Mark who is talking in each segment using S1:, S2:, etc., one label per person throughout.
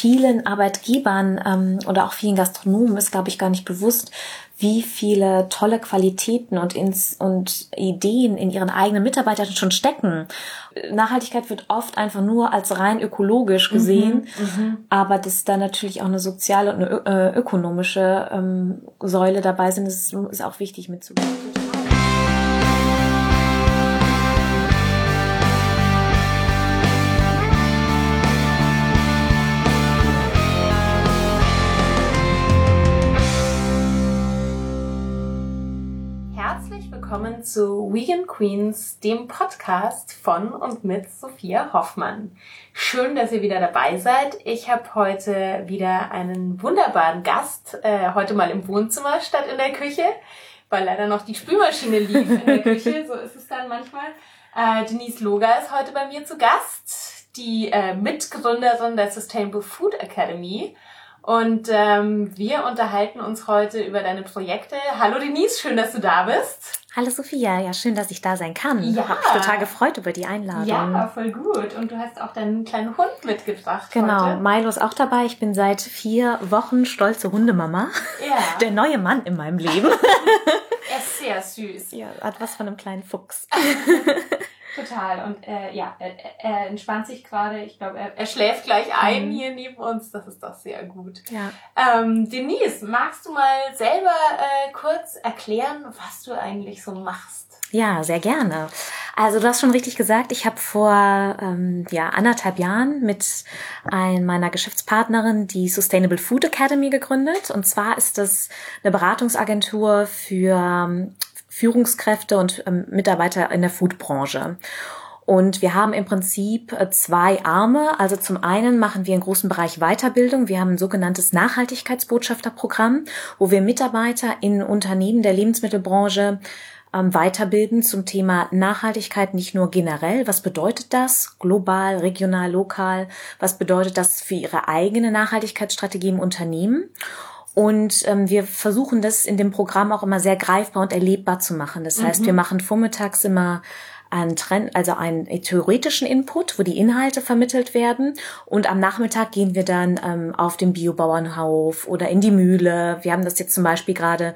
S1: vielen Arbeitgebern ähm, oder auch vielen Gastronomen ist, glaube ich, gar nicht bewusst, wie viele tolle Qualitäten und, ins, und Ideen in ihren eigenen Mitarbeitern schon stecken. Nachhaltigkeit wird oft einfach nur als rein ökologisch gesehen, mhm, mhm. aber dass da natürlich auch eine soziale und eine ökonomische ähm, Säule dabei sind, ist, ist auch wichtig mitzugeben.
S2: Zu Vegan Queens, dem Podcast von und mit Sophia Hoffmann. Schön, dass ihr wieder dabei seid. Ich habe heute wieder einen wunderbaren Gast, äh, heute mal im Wohnzimmer statt in der Küche, weil leider noch die Spülmaschine lief in der Küche, so ist es dann manchmal. Äh, Denise Loga ist heute bei mir zu Gast, die äh, Mitgründerin der Sustainable Food Academy. Und ähm, wir unterhalten uns heute über deine Projekte. Hallo Denise, schön, dass du da bist.
S1: Hallo Sophia, ja schön, dass ich da sein kann.
S2: Ja.
S1: Hab mich total gefreut über die Einladung.
S2: Ja, voll gut. Und du hast auch deinen kleinen Hund mitgebracht.
S1: Genau,
S2: heute.
S1: Milo ist auch dabei. Ich bin seit vier Wochen stolze Hundemama.
S2: Ja.
S1: Der neue Mann in meinem Leben.
S2: er ist sehr süß.
S1: Ja, hat was von einem kleinen Fuchs.
S2: Total. Und äh, ja, er, er entspannt sich gerade. Ich glaube, er, er schläft gleich ein mhm. hier neben uns. Das ist doch sehr gut.
S1: Ja.
S2: Ähm, Denise, magst du mal selber äh, kurz erklären, was du eigentlich so machst?
S1: Ja, sehr gerne. Also du hast schon richtig gesagt, ich habe vor ähm, ja, anderthalb Jahren mit ein, meiner Geschäftspartnerin die Sustainable Food Academy gegründet. Und zwar ist das eine Beratungsagentur für Führungskräfte und ähm, Mitarbeiter in der Foodbranche. Und wir haben im Prinzip äh, zwei Arme. Also zum einen machen wir einen großen Bereich Weiterbildung. Wir haben ein sogenanntes Nachhaltigkeitsbotschafterprogramm, wo wir Mitarbeiter in Unternehmen der Lebensmittelbranche ähm, weiterbilden zum Thema Nachhaltigkeit nicht nur generell. Was bedeutet das? Global, regional, lokal. Was bedeutet das für ihre eigene Nachhaltigkeitsstrategie im Unternehmen? Und ähm, wir versuchen das in dem Programm auch immer sehr greifbar und erlebbar zu machen. Das heißt, mhm. wir machen vormittags immer einen Trend, also einen theoretischen Input, wo die Inhalte vermittelt werden. Und am Nachmittag gehen wir dann ähm, auf den Biobauernhof oder in die Mühle. Wir haben das jetzt zum Beispiel gerade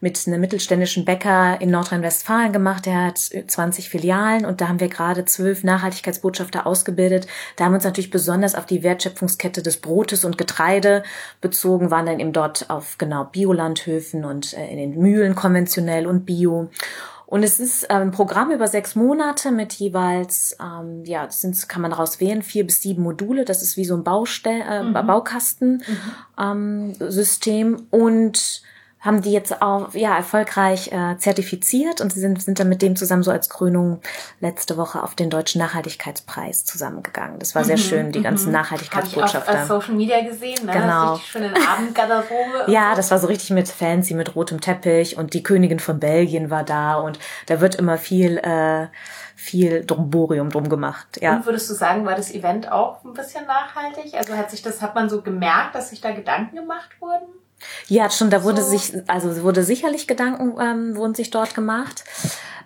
S1: mit einem mittelständischen Bäcker in Nordrhein-Westfalen gemacht. Der hat 20 Filialen und da haben wir gerade zwölf Nachhaltigkeitsbotschafter ausgebildet. Da haben wir uns natürlich besonders auf die Wertschöpfungskette des Brotes und Getreide bezogen, waren dann eben dort auf genau Biolandhöfen und äh, in den Mühlen konventionell und Bio. Und es ist ein Programm über sechs Monate mit jeweils, ähm, ja, das sind, kann man daraus wählen, vier bis sieben Module. Das ist wie so ein Baustell, äh, mhm. Baukastensystem. Mhm. Ähm, und haben die jetzt auch ja erfolgreich äh, zertifiziert und sie sind, sind dann mit dem zusammen so als Krönung letzte Woche auf den Deutschen Nachhaltigkeitspreis zusammengegangen. Das war sehr mhm, schön, die ganzen mhm. Nachhaltigkeitsbotschafter.
S2: Habe ich auf, auf Social Media gesehen, ne?
S1: Genau.
S2: Richtig schöne Abendgarderobe.
S1: ja, das war so richtig mit fancy, mit rotem Teppich und die Königin von Belgien war da und da wird immer viel äh, viel Drumborium drum gemacht. Ja.
S2: Und würdest du sagen, war das Event auch ein bisschen nachhaltig? Also hat sich das, hat man so gemerkt, dass sich da Gedanken gemacht wurden?
S1: Ja, schon, da wurde so. sich, also wurde sicherlich Gedanken, ähm, wurden sich dort gemacht.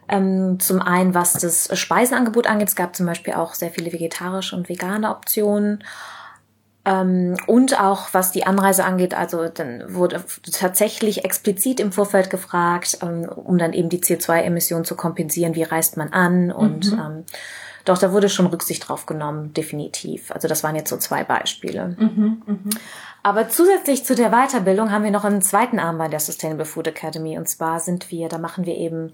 S1: Ähm, zum einen, was das Speisenangebot angeht, es gab zum Beispiel auch sehr viele vegetarische und vegane Optionen. Ähm, und auch was die Anreise angeht, also dann wurde tatsächlich explizit im Vorfeld gefragt, ähm, um dann eben die CO2-Emissionen zu kompensieren, wie reist man an und mhm. ähm, doch da wurde schon Rücksicht drauf genommen, definitiv. Also das waren jetzt so zwei Beispiele.
S2: Mhm, mh.
S1: Aber zusätzlich zu der Weiterbildung haben wir noch einen zweiten Arm bei der Sustainable Food Academy. Und zwar sind wir, da machen wir eben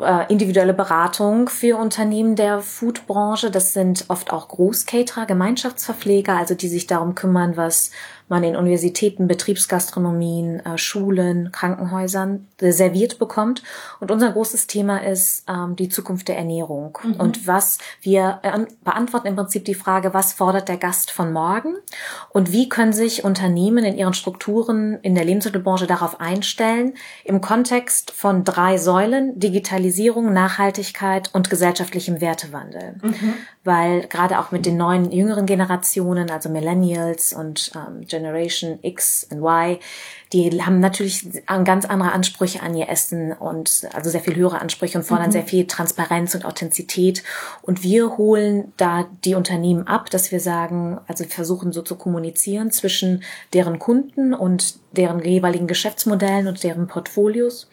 S1: äh, individuelle Beratung für Unternehmen der Foodbranche. Das sind oft auch Großcaterer, Gemeinschaftsverpfleger, also die sich darum kümmern, was man in Universitäten, Betriebsgastronomien, äh, Schulen, Krankenhäusern serviert bekommt. Und unser großes Thema ist ähm, die Zukunft der Ernährung. Mhm. Und was wir äh, beantworten im Prinzip die Frage, was fordert der Gast von morgen? Und wie können sich Unternehmen in ihren Strukturen in der Lebensmittelbranche darauf einstellen, im Kontext von drei Säulen, Digitalisierung, Digitalisierung, Nachhaltigkeit und gesellschaftlichem Wertewandel. Mhm. Weil gerade auch mit den neuen jüngeren Generationen, also Millennials und ähm, Generation X und Y, die haben natürlich ganz andere Ansprüche an ihr Essen und also sehr viel höhere Ansprüche und fordern mhm. sehr viel Transparenz und Authentizität. Und wir holen da die Unternehmen ab, dass wir sagen, also versuchen so zu kommunizieren zwischen deren Kunden und deren jeweiligen Geschäftsmodellen und deren Portfolios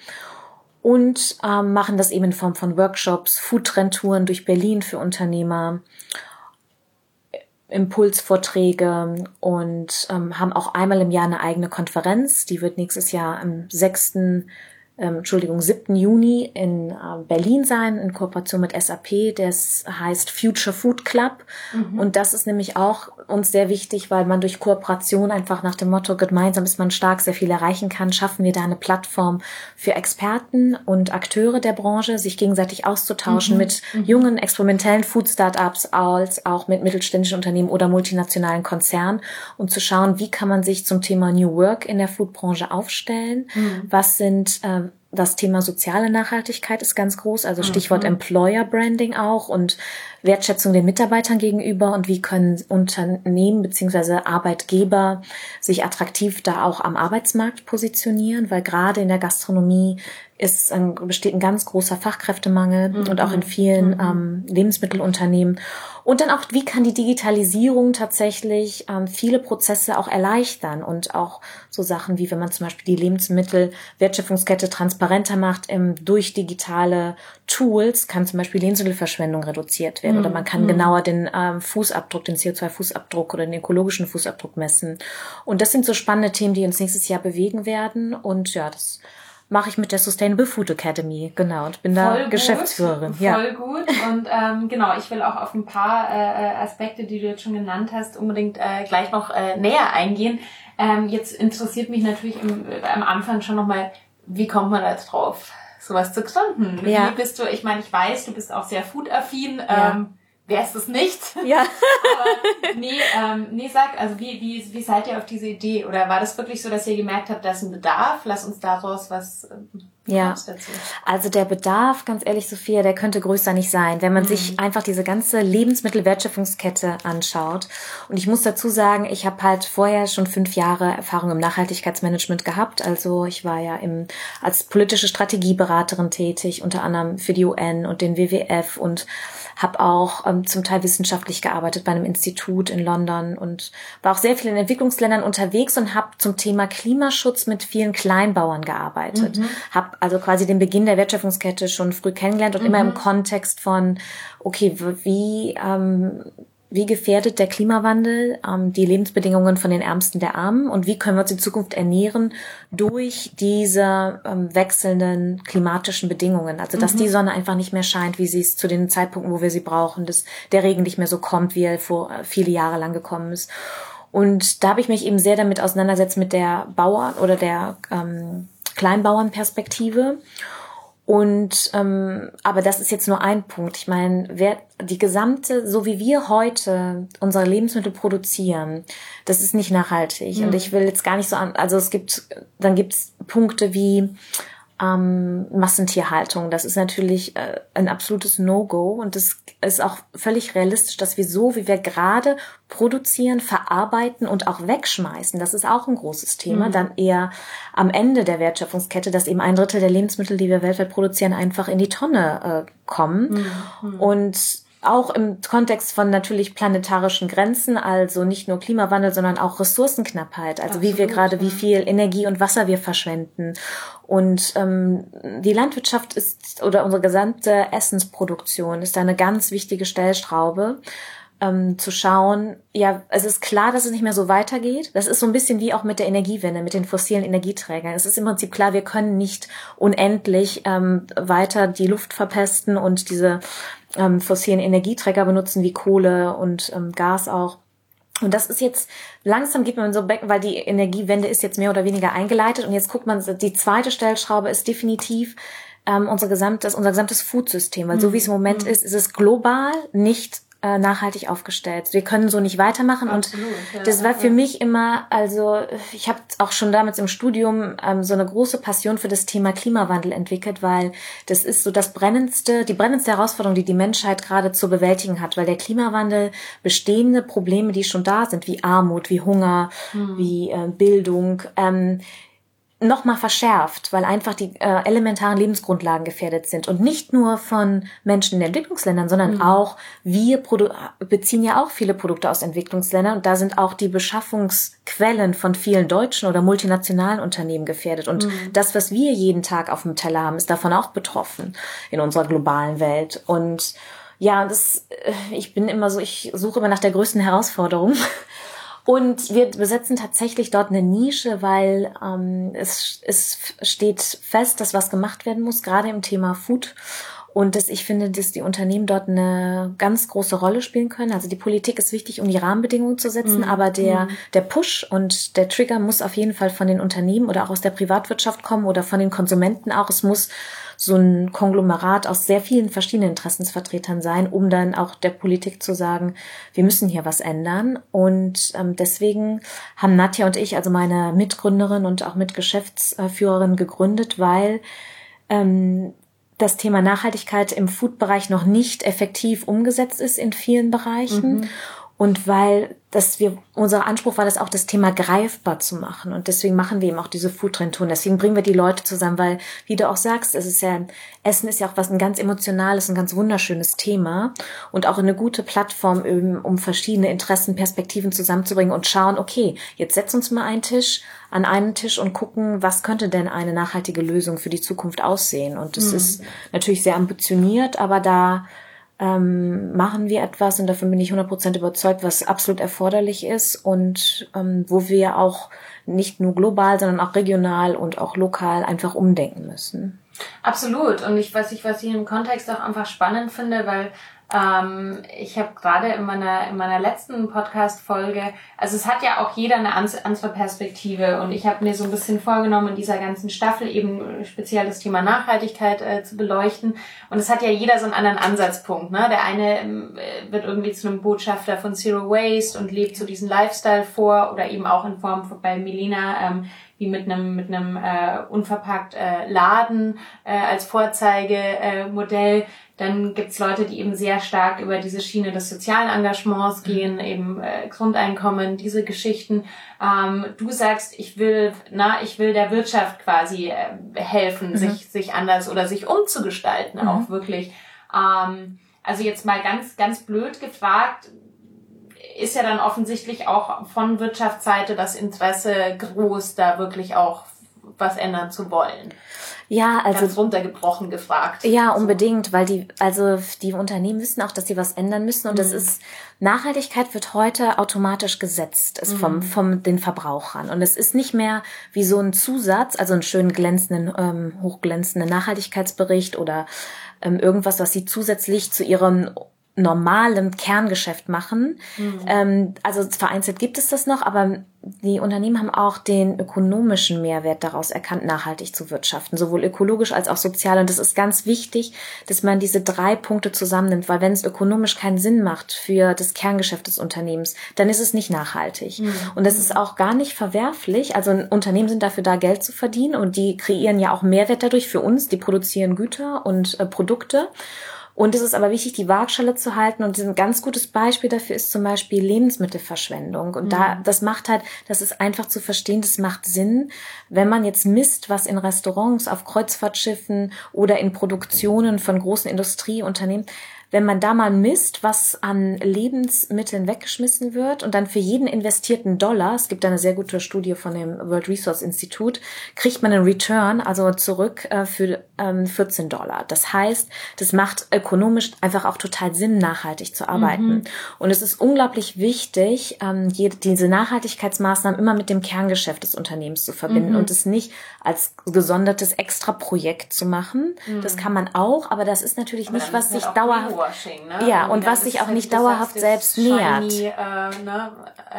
S1: und ähm, machen das eben in Form von Workshops, Foodtrendtouren durch Berlin für Unternehmer, Impulsvorträge und ähm, haben auch einmal im Jahr eine eigene Konferenz. Die wird nächstes Jahr am 6 ähm, Entschuldigung, 7. Juni in äh, Berlin sein, in Kooperation mit SAP. Das heißt Future Food Club. Mhm. Und das ist nämlich auch uns sehr wichtig, weil man durch Kooperation einfach nach dem Motto, gemeinsam ist man stark, sehr viel erreichen kann, schaffen wir da eine Plattform für Experten und Akteure der Branche, sich gegenseitig auszutauschen mhm. mit mhm. jungen, experimentellen Food-Startups als auch mit mittelständischen Unternehmen oder multinationalen Konzernen und zu schauen, wie kann man sich zum Thema New Work in der Foodbranche aufstellen? Mhm. Was sind äh, das Thema soziale Nachhaltigkeit ist ganz groß, also Stichwort mhm. Employer Branding auch und Wertschätzung den Mitarbeitern gegenüber und wie können Unternehmen beziehungsweise Arbeitgeber sich attraktiv da auch am Arbeitsmarkt positionieren, weil gerade in der Gastronomie ist ein, besteht ein ganz großer Fachkräftemangel mhm. und auch in vielen mhm. ähm, Lebensmittelunternehmen. Und dann auch, wie kann die Digitalisierung tatsächlich ähm, viele Prozesse auch erleichtern und auch so Sachen wie, wenn man zum Beispiel die Lebensmittelwertschöpfungskette transparenter macht, ähm, durch digitale Tools kann zum Beispiel Lebensmittelverschwendung reduziert werden mhm. oder man kann mhm. genauer den ähm, Fußabdruck, den CO2-Fußabdruck oder den ökologischen Fußabdruck messen. Und das sind so spannende Themen, die uns nächstes Jahr bewegen werden. Und ja, das mache ich mit der Sustainable Food Academy, genau, und bin Voll da gut, Geschäftsführerin.
S2: Ja. Voll gut. Und ähm, genau, ich will auch auf ein paar äh, Aspekte, die du jetzt schon genannt hast, unbedingt äh, gleich noch äh, näher eingehen. Ähm, jetzt interessiert mich natürlich im, äh, am Anfang schon nochmal, wie kommt man da jetzt drauf, sowas zu gründen? Ja. Wie bist du, ich meine, ich weiß, du bist auch sehr foodaffin. Ja. Ähm, wer ist es nicht? Ja. Aber nee, ähm, nee, sag, also wie, wie, wie seid ihr auf diese Idee? Oder war das wirklich so, dass ihr gemerkt habt, da ist ein Bedarf? Lass uns daraus was ähm,
S1: ja, also der Bedarf, ganz ehrlich, Sophia, der könnte größer nicht sein, wenn man mhm. sich einfach diese ganze Lebensmittelwertschöpfungskette anschaut. Und ich muss dazu sagen, ich habe halt vorher schon fünf Jahre Erfahrung im Nachhaltigkeitsmanagement gehabt. Also ich war ja im, als politische Strategieberaterin tätig, unter anderem für die UN und den WWF und habe auch ähm, zum Teil wissenschaftlich gearbeitet bei einem Institut in London und war auch sehr viel in Entwicklungsländern unterwegs und habe zum Thema Klimaschutz mit vielen Kleinbauern gearbeitet. Mhm. Habe also quasi den Beginn der Wertschöpfungskette schon früh kennengelernt und mhm. immer im Kontext von, okay, wie ähm, wie gefährdet der Klimawandel ähm, die Lebensbedingungen von den Ärmsten der Armen und wie können wir uns in Zukunft ernähren durch diese ähm, wechselnden klimatischen Bedingungen. Also dass mhm. die Sonne einfach nicht mehr scheint, wie sie es zu den Zeitpunkten, wo wir sie brauchen, dass der Regen nicht mehr so kommt, wie er vor äh, viele Jahre lang gekommen ist. Und da habe ich mich eben sehr damit auseinandergesetzt mit der Bauern oder der ähm, Kleinbauernperspektive. Und ähm, aber das ist jetzt nur ein Punkt. Ich meine, wer die gesamte, so wie wir heute unsere Lebensmittel produzieren, das ist nicht nachhaltig. Mhm. Und ich will jetzt gar nicht so an, also es gibt, dann gibt's Punkte wie ähm, Massentierhaltung. Das ist natürlich äh, ein absolutes No-Go und es ist auch völlig realistisch, dass wir so, wie wir gerade produzieren, verarbeiten und auch wegschmeißen, das ist auch ein großes Thema, mhm. dann eher am Ende der Wertschöpfungskette, dass eben ein Drittel der Lebensmittel, die wir weltweit produzieren, einfach in die Tonne äh, kommen. Mhm. Und auch im Kontext von natürlich planetarischen Grenzen, also nicht nur Klimawandel, sondern auch Ressourcenknappheit, also Absolut, wie wir gerade, ja. wie viel Energie und Wasser wir verschwenden. Und ähm, die Landwirtschaft ist oder unsere gesamte Essensproduktion ist eine ganz wichtige Stellschraube ähm, zu schauen, ja, es ist klar, dass es nicht mehr so weitergeht. Das ist so ein bisschen wie auch mit der Energiewende, mit den fossilen Energieträgern. Es ist im Prinzip klar, wir können nicht unendlich ähm, weiter die Luft verpesten und diese ähm, fossilen Energieträger benutzen wie Kohle und ähm, Gas auch. Und das ist jetzt, langsam geht man so weg, weil die Energiewende ist jetzt mehr oder weniger eingeleitet. Und jetzt guckt man, die zweite Stellschraube ist definitiv ähm, unser gesamtes, unser gesamtes Foodsystem. Weil so wie es im Moment mhm. ist, ist es global nicht äh, nachhaltig aufgestellt. Wir können so nicht weitermachen. Absolut, und ja, das war für ja. mich immer, also ich habe auch schon damals im Studium ähm, so eine große Passion für das Thema Klimawandel entwickelt, weil das ist so das brennendste, die brennendste Herausforderung, die die Menschheit gerade zu bewältigen hat, weil der Klimawandel bestehende Probleme, die schon da sind, wie Armut, wie Hunger, hm. wie äh, Bildung, ähm, nochmal verschärft, weil einfach die äh, elementaren Lebensgrundlagen gefährdet sind. Und nicht nur von Menschen in Entwicklungsländern, sondern mhm. auch wir Produ beziehen ja auch viele Produkte aus Entwicklungsländern und da sind auch die Beschaffungsquellen von vielen deutschen oder multinationalen Unternehmen gefährdet. Und mhm. das, was wir jeden Tag auf dem Teller haben, ist davon auch betroffen in unserer globalen Welt. Und ja, das, äh, ich bin immer so, ich suche immer nach der größten Herausforderung. Und wir besetzen tatsächlich dort eine Nische, weil ähm, es, es steht fest, dass was gemacht werden muss, gerade im Thema Food. Und dass ich finde, dass die Unternehmen dort eine ganz große Rolle spielen können. Also die Politik ist wichtig, um die Rahmenbedingungen zu setzen, mhm. aber der, mhm. der Push und der Trigger muss auf jeden Fall von den Unternehmen oder auch aus der Privatwirtschaft kommen oder von den Konsumenten auch. Es muss so ein Konglomerat aus sehr vielen verschiedenen Interessensvertretern sein, um dann auch der Politik zu sagen, wir müssen hier was ändern. Und ähm, deswegen haben Nadja und ich, also meine Mitgründerin und auch Mitgeschäftsführerin, gegründet, weil ähm, das Thema Nachhaltigkeit im Food-Bereich noch nicht effektiv umgesetzt ist in vielen Bereichen. Mhm. Und weil dass wir, unser Anspruch war das auch, das Thema greifbar zu machen. Und deswegen machen wir eben auch diese Food-Trend-Touren. Deswegen bringen wir die Leute zusammen, weil, wie du auch sagst, es ist ja, Essen ist ja auch was ein ganz emotionales, ein ganz wunderschönes Thema und auch eine gute Plattform, eben, um verschiedene Interessen, Perspektiven zusammenzubringen und schauen, okay, jetzt setz uns mal einen Tisch, an einen Tisch und gucken, was könnte denn eine nachhaltige Lösung für die Zukunft aussehen. Und das mhm. ist natürlich sehr ambitioniert, aber da ähm, machen wir etwas und davon bin ich 100% überzeugt, was absolut erforderlich ist und ähm, wo wir auch nicht nur global, sondern auch regional und auch lokal einfach umdenken müssen.
S2: Absolut. Und ich, was ich, was ich im Kontext auch einfach spannend finde, weil ähm, ich habe gerade in meiner, in meiner letzten Podcast-Folge, also es hat ja auch jeder eine andere Perspektive und ich habe mir so ein bisschen vorgenommen, in dieser ganzen Staffel eben speziell das Thema Nachhaltigkeit äh, zu beleuchten. Und es hat ja jeder so einen anderen Ansatzpunkt. Ne? Der eine ähm, wird irgendwie zu einem Botschafter von Zero Waste und lebt so diesen Lifestyle vor oder eben auch in Form von, bei Milena ähm, wie mit einem mit einem äh, unverpackt äh, Laden äh, als Vorzeigemodell. Äh, dann gibt's Leute, die eben sehr stark über diese Schiene des sozialen Engagements mhm. gehen, eben äh, Grundeinkommen, diese Geschichten. Ähm, du sagst, ich will, na, ich will der Wirtschaft quasi äh, helfen, mhm. sich sich anders oder sich umzugestalten, mhm. auch wirklich. Ähm, also jetzt mal ganz ganz blöd gefragt, ist ja dann offensichtlich auch von Wirtschaftsseite das Interesse groß, da wirklich auch was ändern zu wollen.
S1: Ja, also
S2: ganz runtergebrochen gefragt.
S1: Ja, unbedingt, weil die also die Unternehmen wissen auch, dass sie was ändern müssen und mhm. das ist Nachhaltigkeit wird heute automatisch gesetzt ist vom mhm. vom den Verbrauchern und es ist nicht mehr wie so ein Zusatz, also einen schönen glänzenden ähm, hochglänzenden Nachhaltigkeitsbericht oder ähm, irgendwas, was sie zusätzlich zu ihrem normalem Kerngeschäft machen. Mhm. Ähm, also vereinzelt gibt es das noch, aber die Unternehmen haben auch den ökonomischen Mehrwert daraus erkannt, nachhaltig zu wirtschaften, sowohl ökologisch als auch sozial. Und das ist ganz wichtig, dass man diese drei Punkte zusammennimmt, weil wenn es ökonomisch keinen Sinn macht für das Kerngeschäft des Unternehmens, dann ist es nicht nachhaltig. Mhm. Und das ist auch gar nicht verwerflich. Also Unternehmen sind dafür da, Geld zu verdienen und die kreieren ja auch Mehrwert dadurch für uns. Die produzieren Güter und äh, Produkte. Und es ist aber wichtig, die Waagschale zu halten. Und ein ganz gutes Beispiel dafür ist zum Beispiel Lebensmittelverschwendung. Und mhm. da, das macht halt, das ist einfach zu verstehen, das macht Sinn, wenn man jetzt misst, was in Restaurants, auf Kreuzfahrtschiffen oder in Produktionen von großen Industrieunternehmen, wenn man da mal misst, was an Lebensmitteln weggeschmissen wird und dann für jeden investierten Dollar, es gibt eine sehr gute Studie von dem World Resource Institute, kriegt man einen Return, also zurück äh, für ähm, 14 Dollar. Das heißt, das macht ökonomisch einfach auch total Sinn, nachhaltig zu arbeiten. Mhm. Und es ist unglaublich wichtig, ähm, diese Nachhaltigkeitsmaßnahmen immer mit dem Kerngeschäft des Unternehmens zu verbinden mhm. und es nicht als gesondertes Extraprojekt zu machen. Mhm. Das kann man auch, aber das ist natürlich aber nicht, was sich dauerhaft
S2: Greenwashing, ne?
S1: Ja, und was sich auch nicht dauerhaft selbst nähert. Shiny, äh, ne?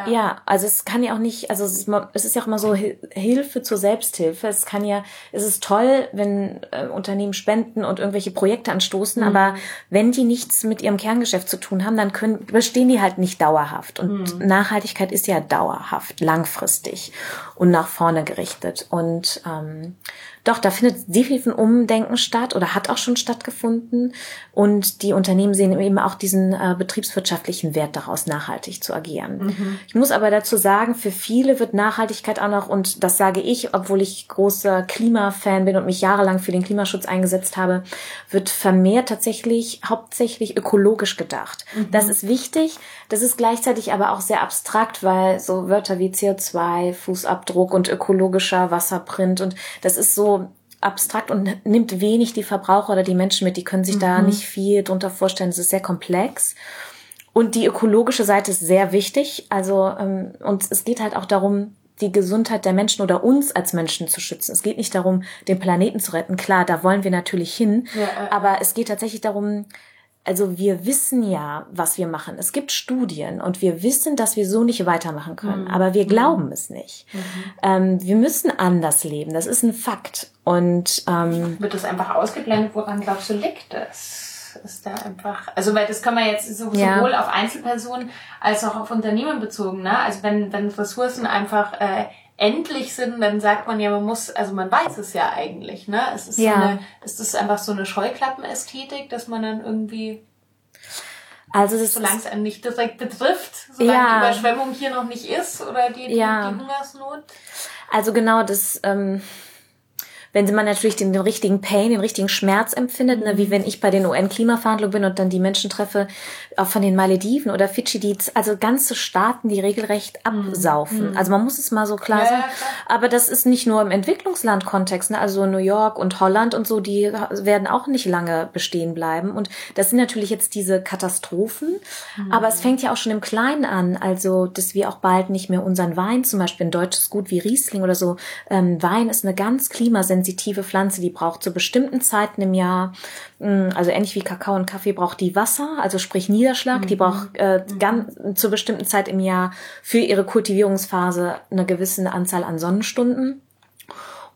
S1: Äh. Ja, also es kann ja auch nicht, also es ist, es ist ja auch immer so Hilfe zur Selbsthilfe. Es kann ja, es ist toll, wenn äh, Unternehmen spenden und irgendwelche Projekte anstoßen, mhm. aber wenn die nichts mit ihrem Kerngeschäft zu tun haben, dann können, bestehen die halt nicht dauerhaft. Und mhm. Nachhaltigkeit ist ja dauerhaft, langfristig und nach vorne gerichtet. Und ähm, doch, da findet definitiv ein Umdenken statt oder hat auch schon stattgefunden. Und die Unternehmen sehen eben auch diesen äh, betriebswirtschaftlichen Wert daraus, nachhaltig zu agieren. Mhm. Ich muss aber dazu sagen, für viele wird Nachhaltigkeit auch noch, und das sage ich, obwohl ich großer Klimafan bin und mich jahrelang für den Klimaschutz eingesetzt habe, wird vermehrt tatsächlich hauptsächlich ökologisch gedacht. Mhm. Das ist wichtig. Das ist gleichzeitig aber auch sehr abstrakt, weil so Wörter wie CO2, Fußabdruck und ökologischer Wasserprint und das ist so abstrakt und nimmt wenig die Verbraucher oder die Menschen mit. Die können sich mhm. da nicht viel drunter vorstellen. Es ist sehr komplex. Und die ökologische Seite ist sehr wichtig. Also, ähm, und es geht halt auch darum, die Gesundheit der Menschen oder uns als Menschen zu schützen. Es geht nicht darum, den Planeten zu retten. Klar, da wollen wir natürlich hin. Ja, äh, aber es geht tatsächlich darum, also wir wissen ja, was wir machen. Es gibt Studien und wir wissen, dass wir so nicht weitermachen können. Mhm. Aber wir glauben mhm. es nicht. Mhm. Ähm, wir müssen anders leben. Das ist ein Fakt. Und ähm,
S2: wird das einfach ausgeblendet? Woran glaubst du liegt das? Ist da einfach, also weil das kann man jetzt so, ja. sowohl auf Einzelpersonen als auch auf Unternehmen bezogen. Ne? Also wenn wenn Ressourcen einfach äh, endlich sind, dann sagt man ja, man muss, also man weiß es ja eigentlich, ne? Es ist, ja. so eine, ist das einfach so eine Scheuklappenästhetik, dass man dann irgendwie also das solange es einen nicht direkt betrifft, solange ja. die Überschwemmung hier noch nicht ist oder die, die, ja. die Hungersnot.
S1: Also genau, das ähm, wenn man natürlich den, den richtigen Pain, den richtigen Schmerz empfindet, ne, wie wenn ich bei den UN-Klimaverhandlungen bin und dann die Menschen treffe, auch von den Malediven oder Fidschi, die also ganze Staaten, die regelrecht absaufen. Mhm. Also man muss es mal so klar ja, sagen. Ja, Aber das ist nicht nur im Entwicklungsland-Kontext, ne? also New York und Holland und so, die werden auch nicht lange bestehen bleiben. Und das sind natürlich jetzt diese Katastrophen. Mhm. Aber es fängt ja auch schon im Kleinen an, also dass wir auch bald nicht mehr unseren Wein, zum Beispiel ein deutsches Gut wie Riesling oder so, ähm, Wein ist eine ganz klimasensitive sensitive Pflanze, die braucht zu bestimmten Zeiten im Jahr, mm, also ähnlich wie Kakao und Kaffee braucht die Wasser, also sprich Niederschlag, mhm. die braucht äh, mhm. ganz zu bestimmten Zeit im Jahr für ihre Kultivierungsphase eine gewisse Anzahl an Sonnenstunden.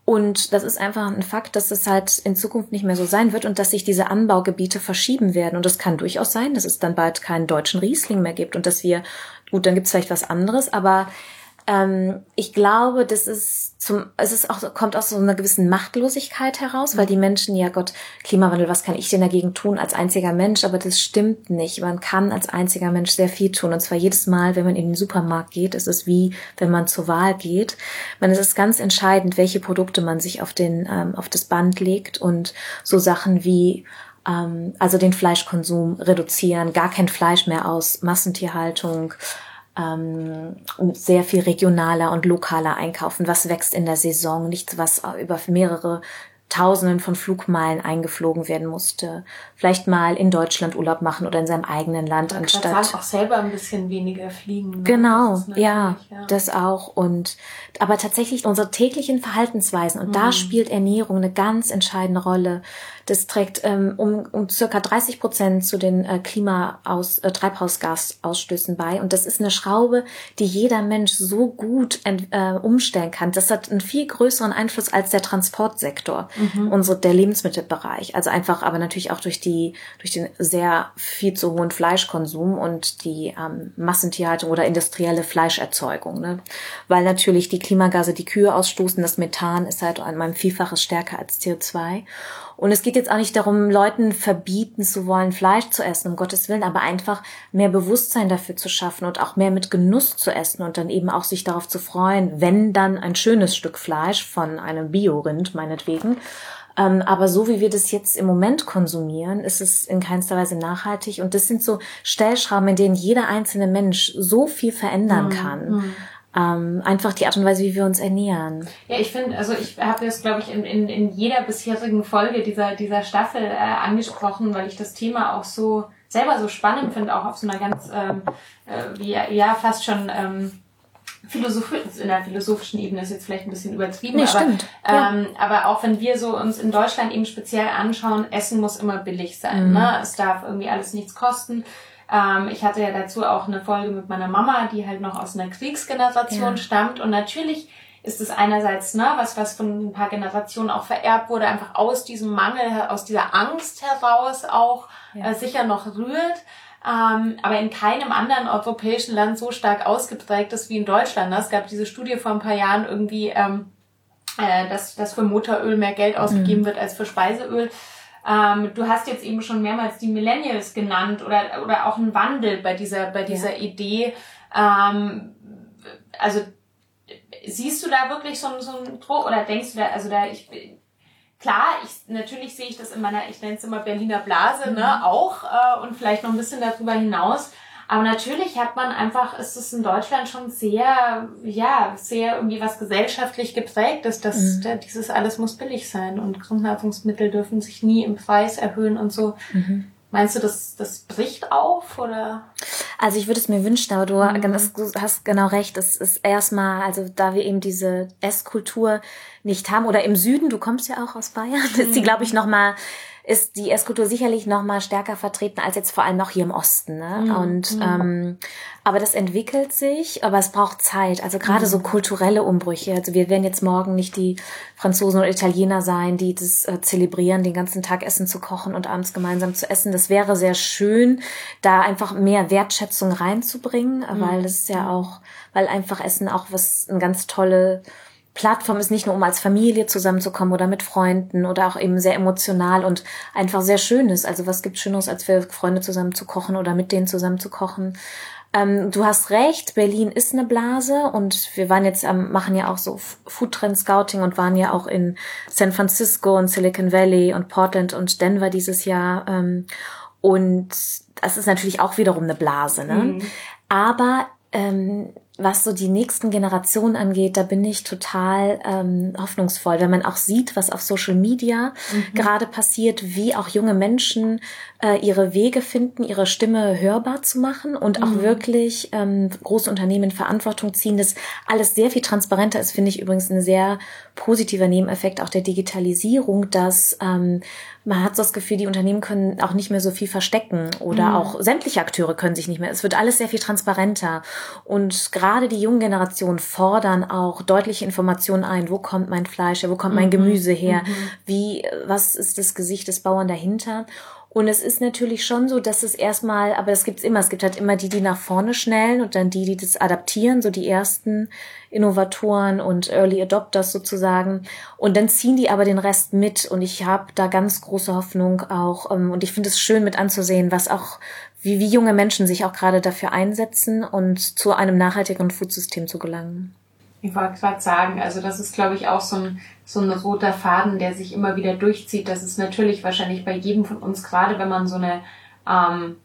S1: Und das ist einfach ein Fakt, dass es halt in Zukunft nicht mehr so sein wird und dass sich diese Anbaugebiete verschieben werden. Und es kann durchaus sein, dass es dann bald keinen deutschen Riesling mehr gibt und dass wir, gut, dann gibt es vielleicht was anderes, aber ähm, ich glaube, das ist zum, es ist auch, kommt aus so einer gewissen Machtlosigkeit heraus, weil die Menschen, ja Gott, Klimawandel, was kann ich denn dagegen tun als einziger Mensch? Aber das stimmt nicht. Man kann als einziger Mensch sehr viel tun. Und zwar jedes Mal, wenn man in den Supermarkt geht, ist es wie, wenn man zur Wahl geht. Man, es ist ganz entscheidend, welche Produkte man sich auf den, ähm, auf das Band legt und so Sachen wie, ähm, also den Fleischkonsum reduzieren, gar kein Fleisch mehr aus Massentierhaltung, ähm, sehr viel regionaler und lokaler einkaufen. Was wächst in der Saison? Nichts, was über mehrere Tausenden von Flugmeilen eingeflogen werden musste. Vielleicht mal in Deutschland Urlaub machen oder in seinem eigenen Land
S2: Man anstatt. auch selber ein bisschen weniger fliegen. Ne?
S1: Genau, ja, ja, das auch. Und aber tatsächlich unsere täglichen Verhaltensweisen und mhm. da spielt Ernährung eine ganz entscheidende Rolle. Das trägt ähm, um, um circa 30 Prozent zu den äh, Klimaaus äh, Treibhausgasausstößen bei. Und das ist eine Schraube, die jeder Mensch so gut äh, umstellen kann. Das hat einen viel größeren Einfluss als der Transportsektor, mhm. unsere, der Lebensmittelbereich. Also einfach, aber natürlich auch durch die, durch den sehr viel zu hohen Fleischkonsum und die ähm, Massentierhaltung oder industrielle Fleischerzeugung. Ne? Weil natürlich die Klimagase, die Kühe ausstoßen, das Methan ist halt an meinem Vielfaches stärker als CO2. Und es geht jetzt auch nicht darum, Leuten verbieten zu wollen, Fleisch zu essen, um Gottes Willen, aber einfach mehr Bewusstsein dafür zu schaffen und auch mehr mit Genuss zu essen und dann eben auch sich darauf zu freuen, wenn dann ein schönes Stück Fleisch von einem Biorind, meinetwegen. Ähm, aber so wie wir das jetzt im Moment konsumieren, ist es in keinster Weise nachhaltig. Und das sind so Stellschrauben, in denen jeder einzelne Mensch so viel verändern mhm. kann. Mhm ähm, einfach die Art und Weise, wie wir uns ernähren.
S2: Ja, ich finde, also ich habe das, glaube ich, in, in, in jeder bisherigen Folge dieser, dieser Staffel äh, angesprochen, weil ich das Thema auch so selber so spannend finde, auch auf so einer ganz, ähm, äh, wie, ja, fast schon ähm, Philosoph in der philosophischen Ebene ist jetzt vielleicht ein bisschen übertrieben, nee, aber, stimmt. Ähm, ja. aber auch wenn wir so uns in Deutschland eben speziell anschauen, Essen muss immer billig sein. Mhm. Ne? Es darf irgendwie alles nichts kosten. Ähm, ich hatte ja dazu auch eine Folge mit meiner Mama, die halt noch aus einer Kriegsgeneration ja. stammt. Und natürlich ist es einerseits ne, was, was von ein paar Generationen auch vererbt wurde, einfach aus diesem Mangel, aus dieser Angst heraus auch ja. äh, sicher noch rührt ähm, aber in keinem anderen europäischen Land so stark ausgeprägt ist wie in Deutschland. Es gab diese Studie vor ein paar Jahren irgendwie, ähm, äh, dass, dass für Motoröl mehr Geld ausgegeben mhm. wird als für Speiseöl. Ähm, du hast jetzt eben schon mehrmals die Millennials genannt oder, oder auch einen Wandel bei dieser, bei dieser ja. Idee. Ähm, also siehst du da wirklich so, so einen Druck oder denkst du da, also da, ich, klar, ich, natürlich sehe ich das in meiner, ich nenne es immer Berliner Blase, ne, mhm. auch äh, und vielleicht noch ein bisschen darüber hinaus. Aber natürlich hat man einfach, ist es in Deutschland schon sehr, ja, sehr irgendwie was gesellschaftlich geprägt ist, dass mhm. dieses alles muss billig sein und Grundnahrungsmittel dürfen sich nie im Preis erhöhen und so. Mhm. Meinst du, das, das bricht auf oder?
S1: Also ich würde es mir wünschen, aber du mhm. hast genau recht. Es ist erstmal, also da wir eben diese Esskultur nicht haben oder im Süden, du kommst ja auch aus Bayern, mhm. ist die, glaube ich, noch mal ist die Esskultur sicherlich noch mal stärker vertreten als jetzt vor allem noch hier im Osten. Ne? Mhm. Und mhm. ähm, aber das entwickelt sich, aber es braucht Zeit. Also gerade mhm. so kulturelle Umbrüche. Also wir werden jetzt morgen nicht die Franzosen oder Italiener sein, die das äh, zelebrieren, den ganzen Tag Essen zu kochen und abends gemeinsam zu essen. Das wäre sehr schön, da einfach mehr Wertschätzung reinzubringen, mhm. weil es ja auch, weil einfach Essen auch was ein ganz tolle Plattform ist nicht nur, um als Familie zusammenzukommen oder mit Freunden oder auch eben sehr emotional und einfach sehr schön ist. Also was gibt Schöneres, als für Freunde zusammen zu kochen oder mit denen zusammen zu kochen? Ähm, du hast recht, Berlin ist eine Blase und wir waren jetzt am, machen ja auch so Food Trend Scouting und waren ja auch in San Francisco und Silicon Valley und Portland und Denver dieses Jahr. Ähm, und das ist natürlich auch wiederum eine Blase, ne? Mhm. Aber ähm, was so die nächsten Generationen angeht, da bin ich total ähm, hoffnungsvoll, wenn man auch sieht, was auf Social Media mhm. gerade passiert, wie auch junge Menschen äh, ihre Wege finden, ihre Stimme hörbar zu machen und auch mhm. wirklich ähm, große Unternehmen Verantwortung ziehen. Das alles sehr viel transparenter ist, finde ich übrigens ein sehr positiver Nebeneffekt auch der Digitalisierung, dass ähm, man hat so das Gefühl, die Unternehmen können auch nicht mehr so viel verstecken oder mhm. auch sämtliche Akteure können sich nicht mehr. Es wird alles sehr viel transparenter. Und gerade die jungen Generationen fordern auch deutliche Informationen ein. Wo kommt mein Fleisch her? Wo kommt mein mhm. Gemüse her? Mhm. Wie, was ist das Gesicht des Bauern dahinter? Und es ist natürlich schon so, dass es erstmal, aber das gibt's immer, es gibt halt immer die, die nach vorne schnellen und dann die, die das adaptieren, so die ersten Innovatoren und Early Adopters sozusagen. Und dann ziehen die aber den Rest mit und ich habe da ganz große Hoffnung auch. Ähm, und ich finde es schön mit anzusehen, was auch, wie, wie junge Menschen sich auch gerade dafür einsetzen und zu einem nachhaltigeren Foodsystem zu gelangen.
S2: Ich wollte gerade sagen, also das ist, glaube ich, auch so ein, so ein roter Faden, der sich immer wieder durchzieht. Das ist natürlich wahrscheinlich bei jedem von uns, gerade wenn man so eine, ähm,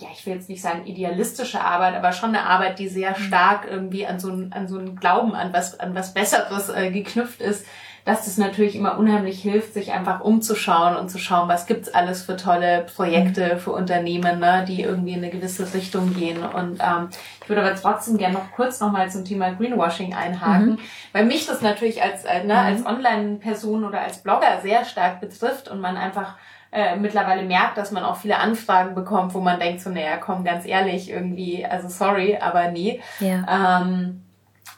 S2: ja, ich will jetzt nicht sagen idealistische Arbeit, aber schon eine Arbeit, die sehr mhm. stark irgendwie an so ein, an so ein Glauben, an was, an was Besseres äh, geknüpft ist, dass das natürlich immer unheimlich hilft, sich einfach umzuschauen und zu schauen, was gibt's alles für tolle Projekte mhm. für Unternehmen, ne, die irgendwie in eine gewisse Richtung gehen. Und ähm, ich würde aber trotzdem gerne noch kurz nochmal zum Thema Greenwashing einhaken, mhm. weil mich das natürlich als, äh, ne, mhm. als Online-Person oder als Blogger sehr stark betrifft und man einfach äh, mittlerweile merkt, dass man auch viele Anfragen bekommt, wo man denkt so, naja, komm, ganz ehrlich, irgendwie, also sorry, aber nee. Ja. Ähm,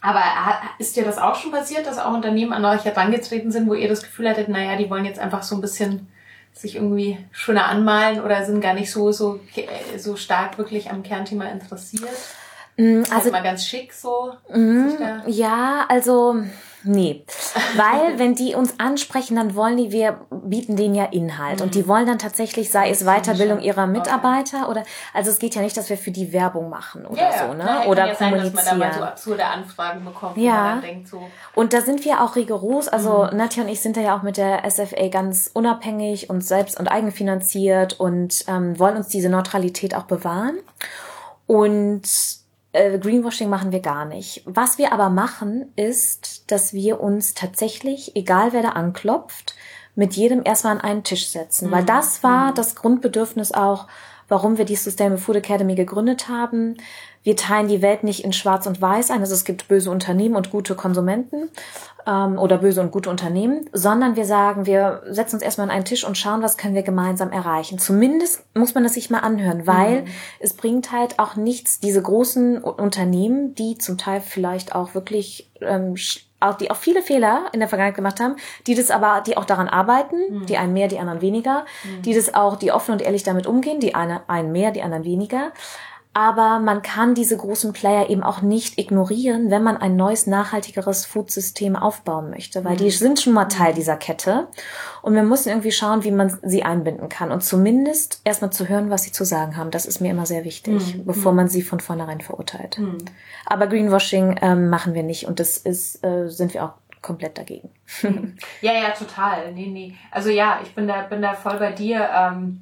S2: aber ist dir das auch schon passiert, dass auch Unternehmen an euch herangetreten sind, wo ihr das Gefühl hattet, naja, die wollen jetzt einfach so ein bisschen sich irgendwie schöner anmalen oder sind gar nicht so, so, so stark wirklich am Kernthema interessiert? Mm, also mal ganz schick so.
S1: Mm, ja, also Nee, weil wenn die uns ansprechen, dann wollen die, wir bieten denen ja Inhalt mhm. und die mhm. wollen dann tatsächlich, sei es Weiterbildung ihrer Mitarbeiter okay. oder, also es geht ja nicht, dass wir für die Werbung machen oder ja, so, ne? Nein, oder ja kommunizieren. Sein, dass man da mal so absurde Anfragen bekommt, ja. denkt so. Und da sind wir auch rigoros, also mhm. Nadja und ich sind da ja auch mit der SFA ganz unabhängig und selbst und eigenfinanziert und ähm, wollen uns diese Neutralität auch bewahren und äh, Greenwashing machen wir gar nicht. Was wir aber machen, ist, dass wir uns tatsächlich, egal wer da anklopft, mit jedem erstmal an einen Tisch setzen. Mhm. Weil das war mhm. das Grundbedürfnis auch, warum wir die Sustainable Food Academy gegründet haben. Wir teilen die Welt nicht in Schwarz und Weiß ein, also es gibt böse Unternehmen und gute Konsumenten ähm, oder böse und gute Unternehmen, sondern wir sagen, wir setzen uns erstmal an einen Tisch und schauen, was können wir gemeinsam erreichen. Zumindest muss man das sich mal anhören, weil mhm. es bringt halt auch nichts, diese großen Unternehmen, die zum Teil vielleicht auch wirklich ähm, auch die auch viele Fehler in der Vergangenheit gemacht haben, die das aber, die auch daran arbeiten, mhm. die einen mehr, die anderen weniger, mhm. die das auch, die offen und ehrlich damit umgehen, die eine, einen mehr, die anderen weniger aber man kann diese großen Player eben auch nicht ignorieren, wenn man ein neues, nachhaltigeres Foodsystem aufbauen möchte, weil mhm. die sind schon mal Teil mhm. dieser Kette und wir müssen irgendwie schauen, wie man sie einbinden kann und zumindest erstmal zu hören, was sie zu sagen haben. Das ist mir immer sehr wichtig, mhm. bevor man sie von vornherein verurteilt. Mhm. Aber Greenwashing ähm, machen wir nicht und das ist, äh, sind wir auch komplett dagegen.
S2: Mhm. ja, ja, total. Nee, nee. Also ja, ich bin da, bin da voll bei dir. Ähm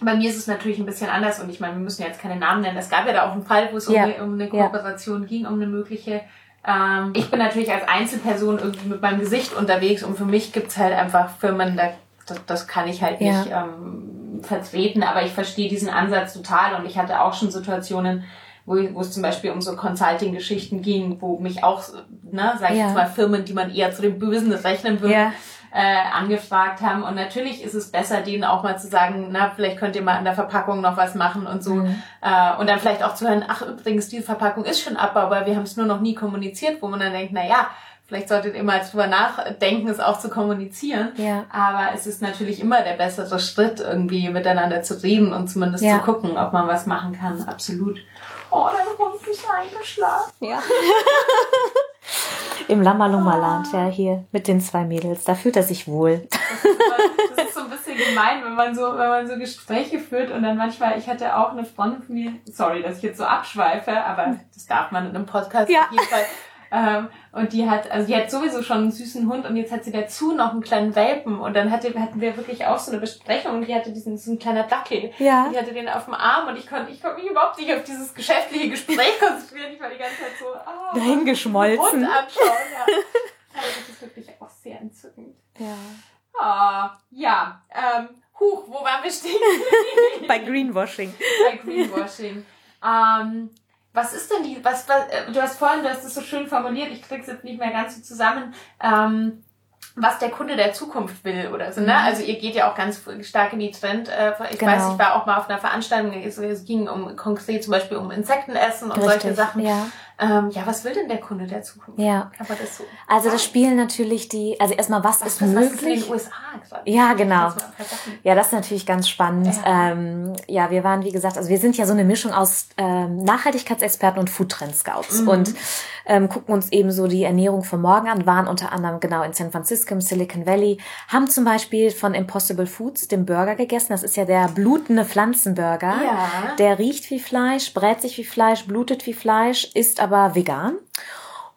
S2: bei mir ist es natürlich ein bisschen anders und ich meine, wir müssen jetzt keine Namen nennen. Es gab ja da auch einen Fall, wo es ja. um, eine, um, eine, Kooperation ja. ging, um eine mögliche. Ähm, ich bin natürlich als Einzelperson irgendwie mit meinem Gesicht unterwegs und für mich gibt's halt einfach Firmen, da, das, das kann ich halt nicht ja. ähm, vertreten, aber ich verstehe diesen Ansatz total und ich hatte auch schon Situationen, wo, wo es zum Beispiel um so Consulting-Geschichten ging, wo mich auch, ne, sag ich jetzt mal, Firmen, die man eher zu dem Business rechnen würde, äh, angefragt haben. Und natürlich ist es besser, denen auch mal zu sagen, na, vielleicht könnt ihr mal an der Verpackung noch was machen und so. Mhm. Äh, und dann vielleicht auch zu hören, ach übrigens, diese Verpackung ist schon abbaubar, wir haben es nur noch nie kommuniziert, wo man dann denkt, na ja, vielleicht solltet ihr mal drüber nachdenken, es auch zu kommunizieren. Ja. Aber es ist natürlich immer der bessere Schritt, irgendwie miteinander zu reden und zumindest ja. zu gucken, ob man was machen kann. Absolut. Oh, dein Hund ist eingeschlafen. Ja.
S1: Im Lamaluma-Land, ja, hier mit den zwei Mädels. Da fühlt er sich wohl.
S2: Das ist, so ein bisschen gemein, wenn man so, wenn man so Gespräche führt und dann manchmal, ich hatte auch eine Freundin von mir, sorry, dass ich jetzt so abschweife, aber das darf man in einem Podcast ja. auf jeden Fall. Ähm, und die hat, also die hat sowieso schon einen süßen Hund und jetzt hat sie dazu noch einen kleinen Welpen. Und dann hatte, hatten wir wirklich auch so eine Besprechung und die hatte diesen, so ein kleiner Dackel. Ja. Die hatte den auf dem Arm und ich konnte, ich konnte mich überhaupt nicht auf dieses geschäftliche Gespräch konzentrieren. Ich war die ganze Zeit so, oh,
S1: dahingeschmolzen. Hund anschauen,
S2: ja. Aber das ist wirklich auch sehr entzückend. Ja. Oh, ja, ähm, huch, wo waren wir stehen?
S1: Bei Greenwashing.
S2: Bei Greenwashing. Ähm, was ist denn die, was, was, äh, du hast vorhin, du hast es so schön formuliert, ich krieg's jetzt nicht mehr ganz so zusammen, ähm, was der Kunde der Zukunft will oder so, ne? Mhm. Also ihr geht ja auch ganz stark in die Trend. Äh, ich genau. weiß, ich war auch mal auf einer Veranstaltung, es, ging um konkret zum Beispiel um Insektenessen und Richtig, solche Sachen. Ja. Ähm, ja, was will denn der Kunde der Zukunft?
S1: Ja. Kann man das so also das spielen natürlich die, also erstmal, was, was ist was möglich? Ist in den USA gerade? Ja, genau. Ja, das ist natürlich ganz spannend. Ja. Ähm, ja, wir waren, wie gesagt, also wir sind ja so eine Mischung aus ähm, Nachhaltigkeitsexperten und Foodtrend-Scouts mhm. und ähm, gucken uns eben so die Ernährung von morgen an, waren unter anderem genau in San Francisco, im Silicon Valley, haben zum Beispiel von Impossible Foods den Burger gegessen. Das ist ja der blutende Pflanzenburger. Ja. Der riecht wie Fleisch, brät sich wie Fleisch, blutet wie Fleisch, ist aber vegan.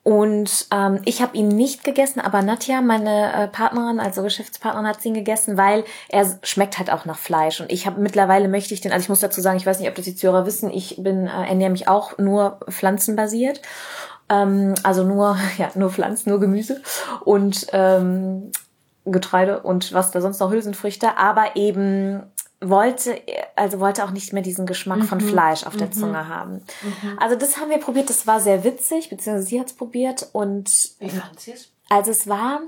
S1: Und ähm, ich habe ihn nicht gegessen, aber Nadja, meine äh, Partnerin, also Geschäftspartnerin, hat ihn gegessen, weil er schmeckt halt auch nach Fleisch. Und ich habe mittlerweile möchte ich den, also ich muss dazu sagen, ich weiß nicht, ob das die Zuhörer wissen, ich bin äh, ernähre mich auch nur pflanzenbasiert, ähm, also nur ja nur Pflanzen, nur Gemüse und ähm, Getreide und was da sonst noch Hülsenfrüchte, aber eben wollte, also wollte auch nicht mehr diesen Geschmack mhm. von Fleisch auf der mhm. Zunge haben. Mhm. Also das haben wir probiert, das war sehr witzig, beziehungsweise sie hat es probiert und
S2: wie fand sie es?
S1: Also es war,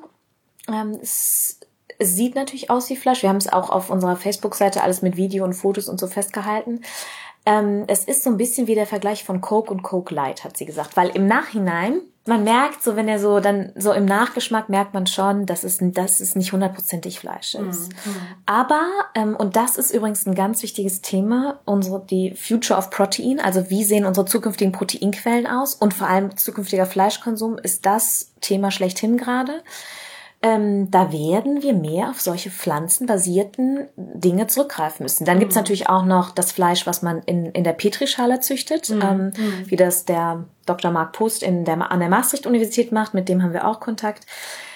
S1: ähm, es, es sieht natürlich aus wie Fleisch. Wir haben es auch auf unserer Facebook-Seite alles mit Video und Fotos und so festgehalten. Ähm, es ist so ein bisschen wie der Vergleich von Coke und Coke Light, hat sie gesagt, weil im Nachhinein man merkt so, wenn er so dann so im Nachgeschmack merkt man schon, dass es, dass es nicht hundertprozentig Fleisch ist. Mhm. Aber ähm, und das ist übrigens ein ganz wichtiges Thema, unsere die Future of Protein, also wie sehen unsere zukünftigen Proteinquellen aus und vor allem zukünftiger Fleischkonsum ist das Thema schlechthin gerade ähm, da werden wir mehr auf solche pflanzenbasierten Dinge zurückgreifen müssen. Dann mhm. gibt's natürlich auch noch das Fleisch, was man in, in der Petrischale züchtet, mhm. Ähm, mhm. wie das der Dr. Mark Post in der, an der Maastricht-Universität macht, mit dem haben wir auch Kontakt.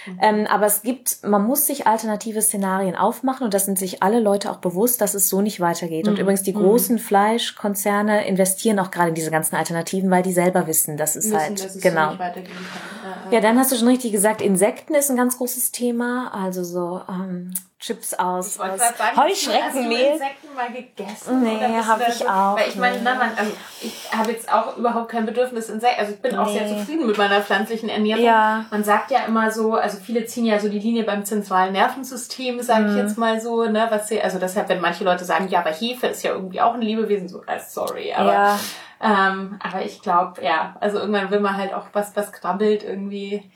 S1: Mhm. Ähm, aber es gibt, man muss sich alternative Szenarien aufmachen und das sind sich alle Leute auch bewusst, dass es so nicht weitergeht. Mhm. Und übrigens die mhm. großen Fleischkonzerne investieren auch gerade in diese ganzen Alternativen, weil die selber wissen, dass es wissen, halt dass es genau. So. Ja, dann hast du schon richtig gesagt, Insekten ist ein ganz großes Thema. Also so ähm, Chips aus, aus
S2: sagen, Hast du
S1: Heuschreckenmehl.
S2: Insekten mal gegessen?
S1: Nee,
S2: Oder bist
S1: hab
S2: du da
S1: ich
S2: so,
S1: auch
S2: Weil ich meine, na, man, also ich habe jetzt auch überhaupt kein Bedürfnis Insekten. Also ich bin auch sehr
S1: Nee.
S2: zufrieden mit meiner pflanzlichen Ernährung.
S1: Ja.
S2: Man sagt ja immer so, also viele ziehen ja so die Linie beim zentralen Nervensystem, sage
S1: Mhm.
S2: ich jetzt mal so, ne, was sie, also deshalb, wenn manche Leute sagen, ja, aber Hefe ist ja irgendwie auch ein Lebewesen, so, äh, sorry, aber
S1: Ja.
S2: Ähm, aber ich glaube, ja, also irgendwann will man halt auch was, was krabbelt irgendwie.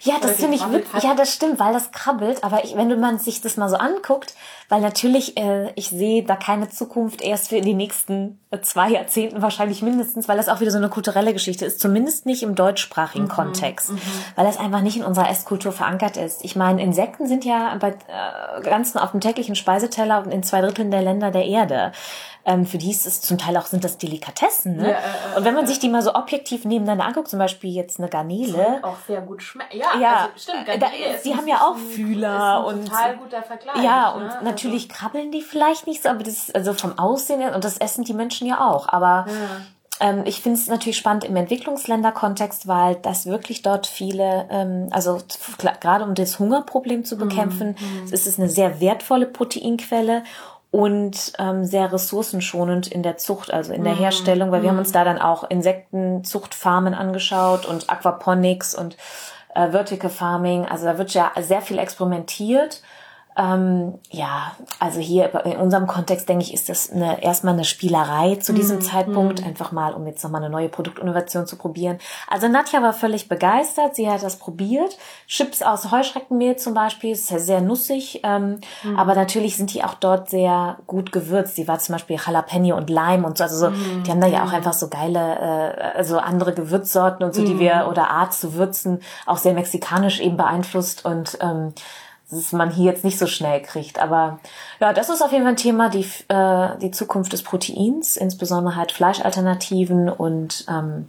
S1: Ja, das finde ich
S2: hat.
S1: Ja, das stimmt, weil das krabbelt. Aber ich, wenn man sich das mal so anguckt, weil natürlich, äh, ich sehe da keine Zukunft erst für die nächsten äh, zwei Jahrzehnten wahrscheinlich mindestens, weil das auch wieder so eine kulturelle Geschichte ist. Zumindest nicht im deutschsprachigen
S2: Mhm,
S1: Kontext, weil das einfach nicht in unserer Esskultur verankert ist. Ich meine, Insekten sind ja bei äh, ganzen auf dem täglichen Speiseteller und in zwei Dritteln der Länder der Erde. Ähm, für die ist es zum Teil auch sind das Delikatessen. Ne?
S2: Ja, äh,
S1: und wenn man sich die mal so objektiv nebeneinander anguckt, zum Beispiel jetzt eine Garnele,
S2: Auch sehr gut schmeckt. Ja,
S1: Ja,
S2: also stimmt.
S1: äh,
S2: Garnele
S1: da-
S2: ist
S1: die haben ja
S2: ist
S1: auch Fühler
S2: ist
S1: und-
S2: total guter Vergleich.
S1: Ja,
S2: ne?
S1: und natürlich krabbeln die vielleicht nicht so, aber das also vom Aussehen her, und das essen die Menschen ja auch. Aber ähm, ich finde es natürlich spannend im Entwicklungsländer-Kontext, weil das wirklich dort viele, ähm, also gerade um das Hungerproblem zu bekämpfen, ist es eine sehr wertvolle Proteinquelle und ähm, sehr ressourcenschonend in der Zucht, also in der Herstellung, weil wir haben uns da dann auch Insektenzuchtfarmen angeschaut und Aquaponics und äh, Vertical Farming. Also da wird ja sehr viel experimentiert. Ähm, ja, also hier in unserem Kontext, denke ich, ist das eine, erstmal eine Spielerei zu diesem Zeitpunkt, einfach mal, um jetzt nochmal eine neue Produktinnovation zu probieren. Also Nadja war völlig begeistert, sie hat das probiert. Chips aus Heuschreckenmehl zum Beispiel, ist ja sehr nussig, ähm, aber natürlich sind die auch dort sehr gut gewürzt. Die war zum Beispiel Jalapeno und Lime und so, also so, die haben da ja auch einfach so geile, äh, also andere Gewürzsorten und so, die wir, oder Art zu würzen, auch sehr mexikanisch eben beeinflusst. Und ähm, dass man hier jetzt nicht so schnell kriegt. Aber ja, das ist auf jeden Fall ein Thema, die, äh, die Zukunft des Proteins, insbesondere halt Fleischalternativen und ähm,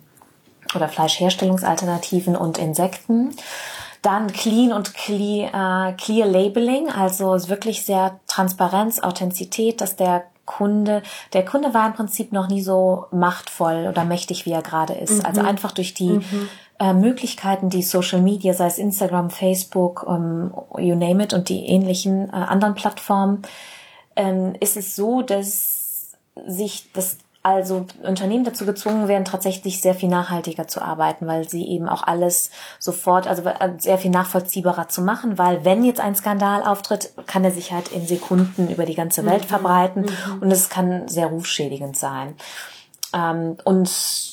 S1: oder Fleischherstellungsalternativen und Insekten. Dann Clean und Clear, äh, Clear Labeling, also wirklich sehr Transparenz, Authentizität, dass der Kunde, der Kunde war im Prinzip noch nie so machtvoll oder mächtig, wie er gerade ist. Also einfach durch die äh, Möglichkeiten, die Social Media, sei es Instagram, Facebook, ähm, you name it und die ähnlichen äh, anderen Plattformen, ähm, ist es so, dass sich das also Unternehmen dazu gezwungen werden, tatsächlich sehr viel nachhaltiger zu arbeiten, weil sie eben auch alles sofort, also sehr viel nachvollziehbarer zu machen, weil wenn jetzt ein Skandal auftritt, kann er sich halt in Sekunden über die ganze Welt verbreiten und es kann sehr rufschädigend sein. Ähm, und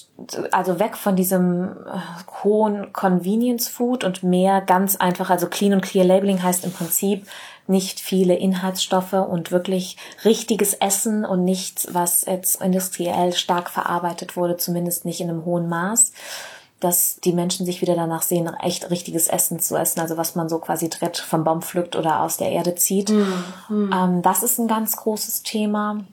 S1: also weg von diesem äh, hohen Convenience Food und mehr ganz einfach, also Clean und Clear Labeling heißt im Prinzip nicht viele Inhaltsstoffe und wirklich richtiges Essen und nichts, was jetzt industriell stark verarbeitet wurde, zumindest nicht in einem hohen Maß, dass die Menschen sich wieder danach sehen, echt richtiges Essen zu essen, also was man so quasi direkt vom Baum pflückt oder aus der Erde zieht. Ähm, das ist ein ganz großes Thema.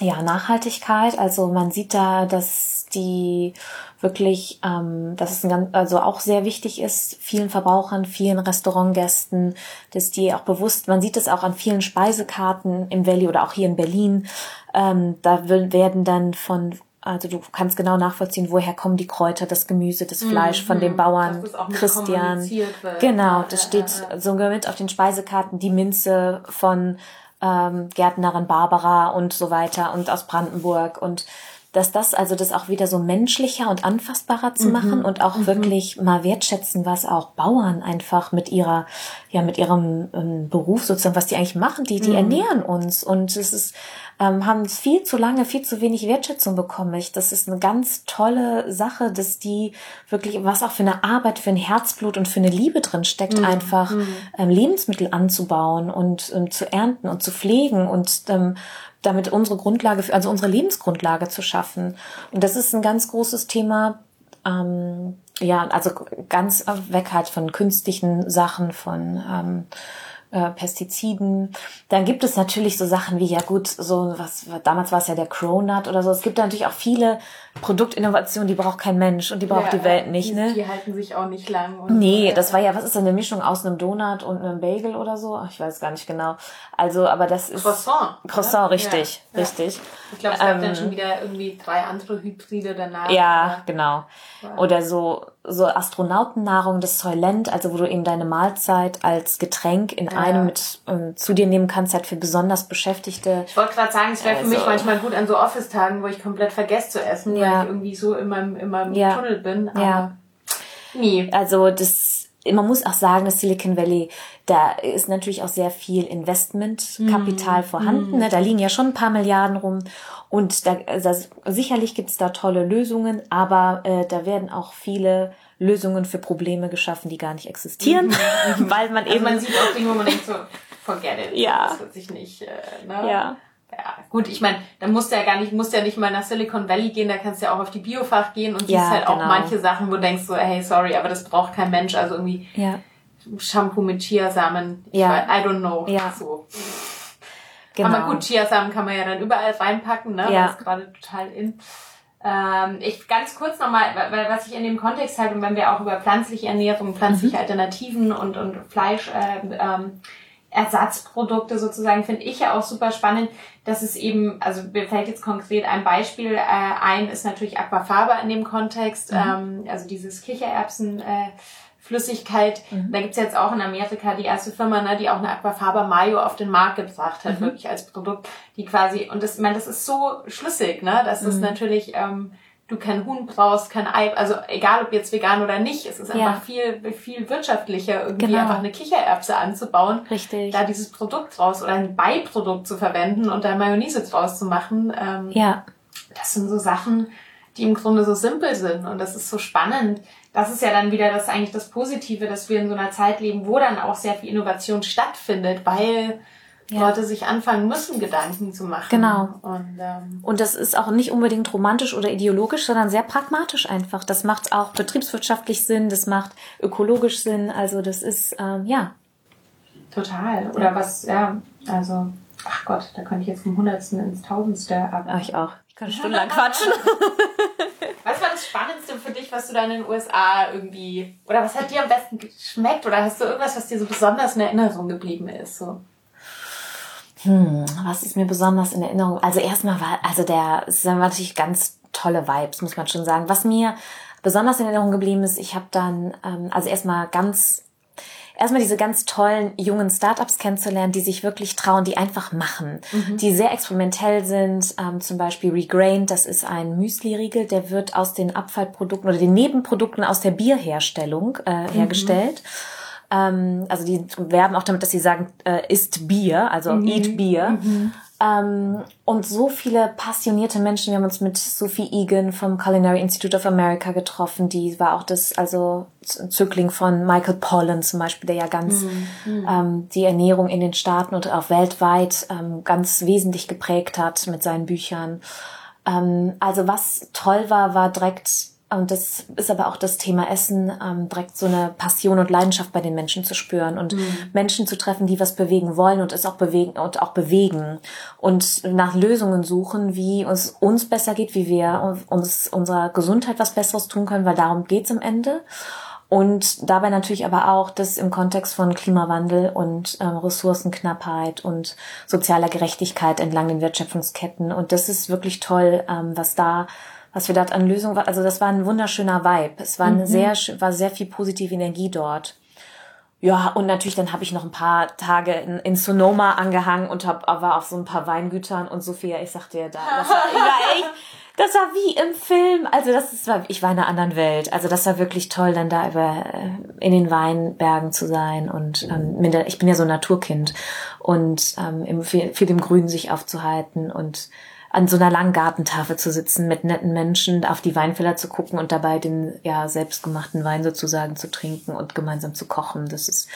S1: Ja, Nachhaltigkeit. Also man sieht da, dass die wirklich, ähm, dass es ein ganz, also auch sehr wichtig ist, vielen Verbrauchern, vielen Restaurantgästen, dass die auch bewusst, man sieht es auch an vielen Speisekarten im Valley oder auch hier in Berlin, ähm, da werden dann von also du kannst genau nachvollziehen, woher kommen die Kräuter, das Gemüse, das Fleisch von dem Bauern
S2: auch mit
S1: Christian. Genau, das steht sogar mit auf den Speisekarten, die Minze von ähm, Gärtnerin Barbara und so weiter und aus Brandenburg und dass das also das auch wieder so menschlicher und anfassbarer
S2: Mhm.
S1: zu machen und auch wirklich mal wertschätzen, was auch Bauern einfach mit ihrer ja mit ihrem ähm, Beruf sozusagen, was die eigentlich machen, die
S2: Mhm.
S1: die ernähren uns und es ist ähm, haben viel zu lange viel zu wenig Wertschätzung bekommen. Ich, das ist eine ganz tolle Sache, dass die wirklich was auch für eine Arbeit, für ein Herzblut und für eine Liebe drin steckt, einfach ähm, Lebensmittel anzubauen und ähm, zu ernten und zu pflegen und ähm, damit unsere Grundlage, also unsere Lebensgrundlage zu schaffen. Und das ist ein ganz großes Thema. Ähm, ja, also ganz weg halt von künstlichen Sachen, von ähm, äh, Pestiziden. Dann gibt es natürlich so Sachen wie, ja gut, so was, damals war es ja der Cronut oder so. Es gibt da natürlich auch viele Produktinnovationen, die braucht kein Mensch und die braucht
S2: Ja,
S1: die Welt nicht,
S2: die,
S1: ne?
S2: Die halten sich auch nicht lang. Und,
S1: Nee, das war ja, was ist denn eine Mischung aus einem Donut und einem Bagel oder so? Ach, Ich weiß gar nicht genau. Also, aber das ist.
S2: Croissant.
S1: Croissant,
S2: oder?
S1: richtig,
S2: Ja, ja.
S1: richtig.
S2: Ich glaube, es gab
S1: Ähm,
S2: dann schon wieder irgendwie drei andere Hybride danach.
S1: Ja,
S2: aber-
S1: genau. Oder so, so Astronautennahrung, das Soylent, also wo du eben deine Mahlzeit als Getränk in ja. einem mit ähm, zu dir nehmen kannst, halt für besonders Beschäftigte.
S2: Ich wollte gerade sagen, es wäre also, für mich manchmal gut an so Office-Tagen, wo ich komplett vergesse zu essen, ja. Weil ich irgendwie so in meinem, in meinem. Tunnel bin. Aber ja.
S1: Nie. Also das man muss auch sagen, das Silicon Valley, da ist natürlich auch sehr viel Investmentkapital mm. vorhanden. Mm. Ne? Da liegen ja schon ein paar Milliarden rum. Und da, das, sicherlich gibt's da tolle Lösungen, aber äh, da werden auch viele Lösungen für Probleme geschaffen, die gar nicht existieren, mhm. weil man also eben
S2: man sieht auch Dinge, wo man denkt so forget it, ja. das wird sich nicht, äh, ne? Ja. Ja, gut, ich meine, da musst du ja gar nicht, musst ja nicht mal nach Silicon Valley gehen, da kannst du ja auch auf die Biofach gehen und ja, siehst halt genau. auch manche Sachen, wo du denkst so, hey, sorry, aber das braucht kein Mensch, also irgendwie ja. Shampoo mit Chiasamen, ja. I don't know, ja. so. Genau. Aber gut, Chiasamen kann man ja dann überall reinpacken, ne? Ja. Das ist gerade total in. Ähm, ich ganz kurz nochmal, weil was ich in dem Kontext halt, und wenn wir auch über pflanzliche Ernährung, pflanzliche mhm. Alternativen und, und Fleisch äh, ähm, Ersatzprodukte sozusagen finde ich ja auch super spannend, dass es eben, also mir fällt jetzt konkret ein Beispiel äh, ein, ist natürlich Aquafaba in dem Kontext, mhm. ähm, also dieses Kichererbsen. Äh, Flüssigkeit. Mhm. Da gibt's jetzt auch in Amerika die erste Firma, ne, die auch eine Aquafaba Mayo auf den Markt gebracht hat, mhm. wirklich als Produkt, die quasi, und das, ich meine, das ist so schlüssig, ne? Das mhm. ist natürlich ähm, du kein Huhn brauchst, kein Ei, also egal ob jetzt vegan oder nicht, es ist einfach viel, viel wirtschaftlicher, irgendwie genau. einfach eine Kichererbse anzubauen. Richtig. Da dieses Produkt draus oder ein Beiprodukt zu verwenden und da Mayonnaise draus zu machen. Ähm, ja. Das sind so Sachen, die im Grunde so simpel sind und das ist so spannend. Das ist ja dann wieder das eigentlich das Positive, dass wir in so einer Zeit leben, wo dann auch sehr viel Innovation stattfindet, weil ja. Leute sich anfangen müssen, Gedanken zu machen. Genau.
S1: Und, ähm, und das ist auch nicht unbedingt romantisch oder ideologisch, sondern sehr pragmatisch einfach. Das macht auch betriebswirtschaftlich Sinn, das macht ökologisch Sinn. Also das ist, ähm, ja.
S2: Total. Oder ja. was, ja, also, ach Gott, da könnte ich jetzt vom Hundertsten ins Tausendste
S1: ab. Ach, ich auch. Ich kann stundenlang quatschen.
S2: was war das Spannendste für dich, was du da in den USA irgendwie, oder was hat dir am besten geschmeckt? Oder hast du irgendwas, was dir so besonders in Erinnerung geblieben ist? So?
S1: Hm, was ist mir besonders in Erinnerung? Also erstmal war, also der, es sind natürlich ganz tolle Vibes, muss man schon sagen. Was mir besonders in Erinnerung geblieben ist, ich habe dann, ähm, also erstmal ganz, erstmal diese ganz tollen jungen Startups kennenzulernen, die sich wirklich trauen, die einfach machen, mhm. die sehr experimentell sind. Ähm, zum Beispiel Regrained, das ist ein Müsli-Riegel, der wird aus den Abfallprodukten oder den Nebenprodukten aus der Bierherstellung äh, mhm. Ähm, also die werben auch damit, dass sie sagen, äh, isst Bier, also mhm. eat Bier. Mhm. Ähm, und so viele passionierte Menschen. Wir haben uns mit Sophie Egan vom Culinary Institute of America getroffen. Die war auch das, also Zögling von Michael Pollan zum Beispiel, der ja ganz mhm. mhm. ähm, die Ernährung in den Staaten und auch weltweit ähm, ganz wesentlich geprägt hat mit seinen Büchern. Ähm, also was toll war, war direkt und das ist aber auch das Thema Essen, ähm, direkt so eine Passion und Leidenschaft bei den Menschen zu spüren und mhm. Menschen zu treffen, die was bewegen wollen und es auch bewegen und auch bewegen und nach Lösungen suchen, wie uns uns besser geht, wie wir uns unserer Gesundheit was Besseres tun können, weil darum geht's am Ende. Und dabei natürlich aber auch das im Kontext von Klimawandel und ähm, Ressourcenknappheit und sozialer Gerechtigkeit entlang den Wertschöpfungsketten. Und das ist wirklich toll, ähm, was da was wir dort an Lösungen war. Also das war ein wunderschöner Vibe. Es war eine mhm. sehr, war sehr viel positive Energie dort. Ja, und natürlich dann habe ich noch ein paar Tage in, in Sonoma angehangen und hab, war auf so ein paar Weingütern und Sophia, ich sagte dir da, das war, echt, das war wie im Film. Also das ist, war, ich war in einer anderen Welt. Also das war wirklich toll, dann da über äh, in den Weinbergen zu sein und ähm, ich bin ja so ein Naturkind und ähm, im, viel, viel im Grün sich aufzuhalten und an so einer langen Gartentafel zu sitzen mit netten Menschen, auf die Weinfeller zu gucken und dabei den ja selbstgemachten Wein sozusagen zu trinken und gemeinsam zu kochen. Das ist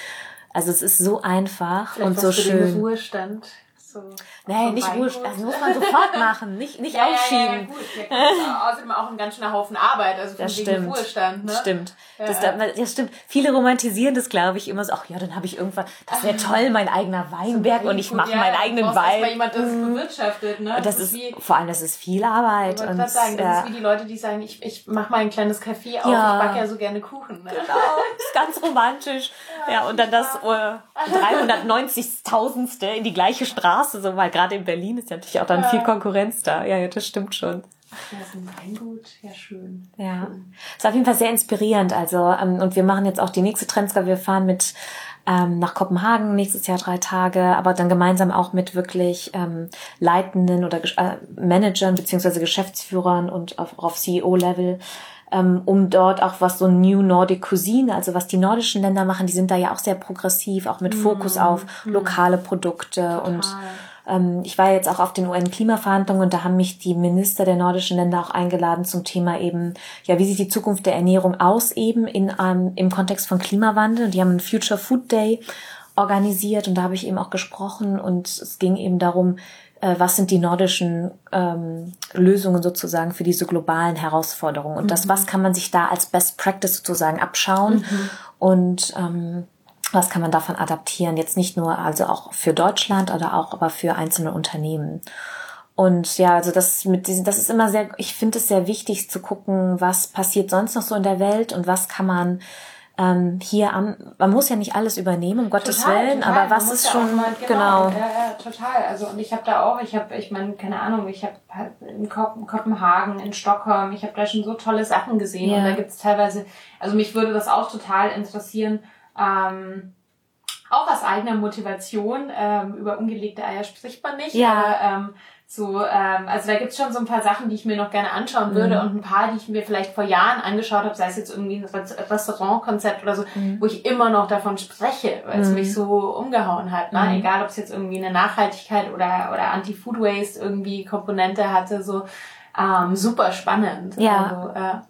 S1: also es ist so einfach Vielleicht und so schön. Den Ruhestand so. Nee, nicht Ruhestand, das muss man sofort machen, nicht, nicht ja, aufschieben. Ja, ja.
S2: Ja, außerdem auch ein ganz schöner Haufen Arbeit, also von das wegen Ruhestand, ne?
S1: Stimmt. Ja. Das, das stimmt. Viele romantisieren das, glaube ich, immer so, ach ja, dann habe ich irgendwann, das wäre toll, mein eigener Weinberg und ich mache ja, meinen eigenen Wein. Jemand, das mhm. bewirtschaftet, ne? Das, das ist, wie, vor allem, das ist viel Arbeit.
S2: Ich wollte sagen, das ist wie die Leute, die sagen, ich, ich mache mal ein kleines Café auf, ja. ich backe ja so gerne Kuchen. Ne? Genau,
S1: das ist ganz romantisch. Ja, und dann das äh, 390.000ste in die gleiche Straße, so weil gerade in Berlin ist ja natürlich auch dann viel Konkurrenz da. Ja, ja, das stimmt schon.
S2: Ja, ist ein Weingut, ja schön.
S1: Ja, es war auf jeden Fall sehr inspirierend. Also ähm, und wir machen jetzt auch die nächste Trendska. Wir fahren mit ähm, nach Kopenhagen nächstes Jahr drei Tage, aber dann gemeinsam auch mit wirklich ähm, Leitenden oder äh, Managern beziehungsweise Geschäftsführern und auf, auf CEO-Level um dort auch was so New Nordic Cuisine, also was die nordischen Länder machen, die sind da ja auch sehr progressiv, auch mit Fokus mm. auf lokale Produkte Total. und ähm, ich war jetzt auch auf den UN-Klimaverhandlungen und da haben mich die Minister der nordischen Länder auch eingeladen zum Thema eben, ja, wie sieht die Zukunft der Ernährung aus eben in, ähm, im Kontext von Klimawandel. Und die haben einen Future Food Day organisiert und da habe ich eben auch gesprochen und es ging eben darum, was sind die nordischen ähm, Lösungen sozusagen für diese globalen Herausforderungen und mhm. das, was kann man sich da als Best Practice sozusagen abschauen mhm. und ähm, was kann man davon adaptieren? Jetzt nicht nur also auch für Deutschland oder auch aber für einzelne Unternehmen. Und ja, also das mit diesen, das ist immer sehr, ich finde es sehr wichtig zu gucken, was passiert sonst noch so in der Welt und was kann man ähm, hier am, man muss ja nicht alles übernehmen, um Gottes total, Willen, total. aber was ist schon, mal,
S2: genau. genau. Ja, ja, total. Also, und ich habe da auch, ich habe, ich meine, keine Ahnung, ich habe halt in Kopenhagen, in Stockholm, ich habe da schon so tolle Sachen gesehen ja. und da gibt's teilweise, also mich würde das auch total interessieren, ähm, auch aus eigener Motivation, ähm, über ungelegte Eier spricht man nicht, ja. aber ähm, so, ähm, also da gibt's schon so ein paar Sachen, die ich mir noch gerne anschauen würde mhm. und ein paar, die ich mir vielleicht vor Jahren angeschaut habe, sei es jetzt irgendwie ein Restaurantkonzept oder so, mhm. wo ich immer noch davon spreche, weil es mhm. mich so umgehauen hat. Ne? Mhm. Egal, ob es jetzt irgendwie eine Nachhaltigkeit oder, oder Anti-Food Waste irgendwie Komponente hatte, so ähm, super spannend. Ja. Also, äh,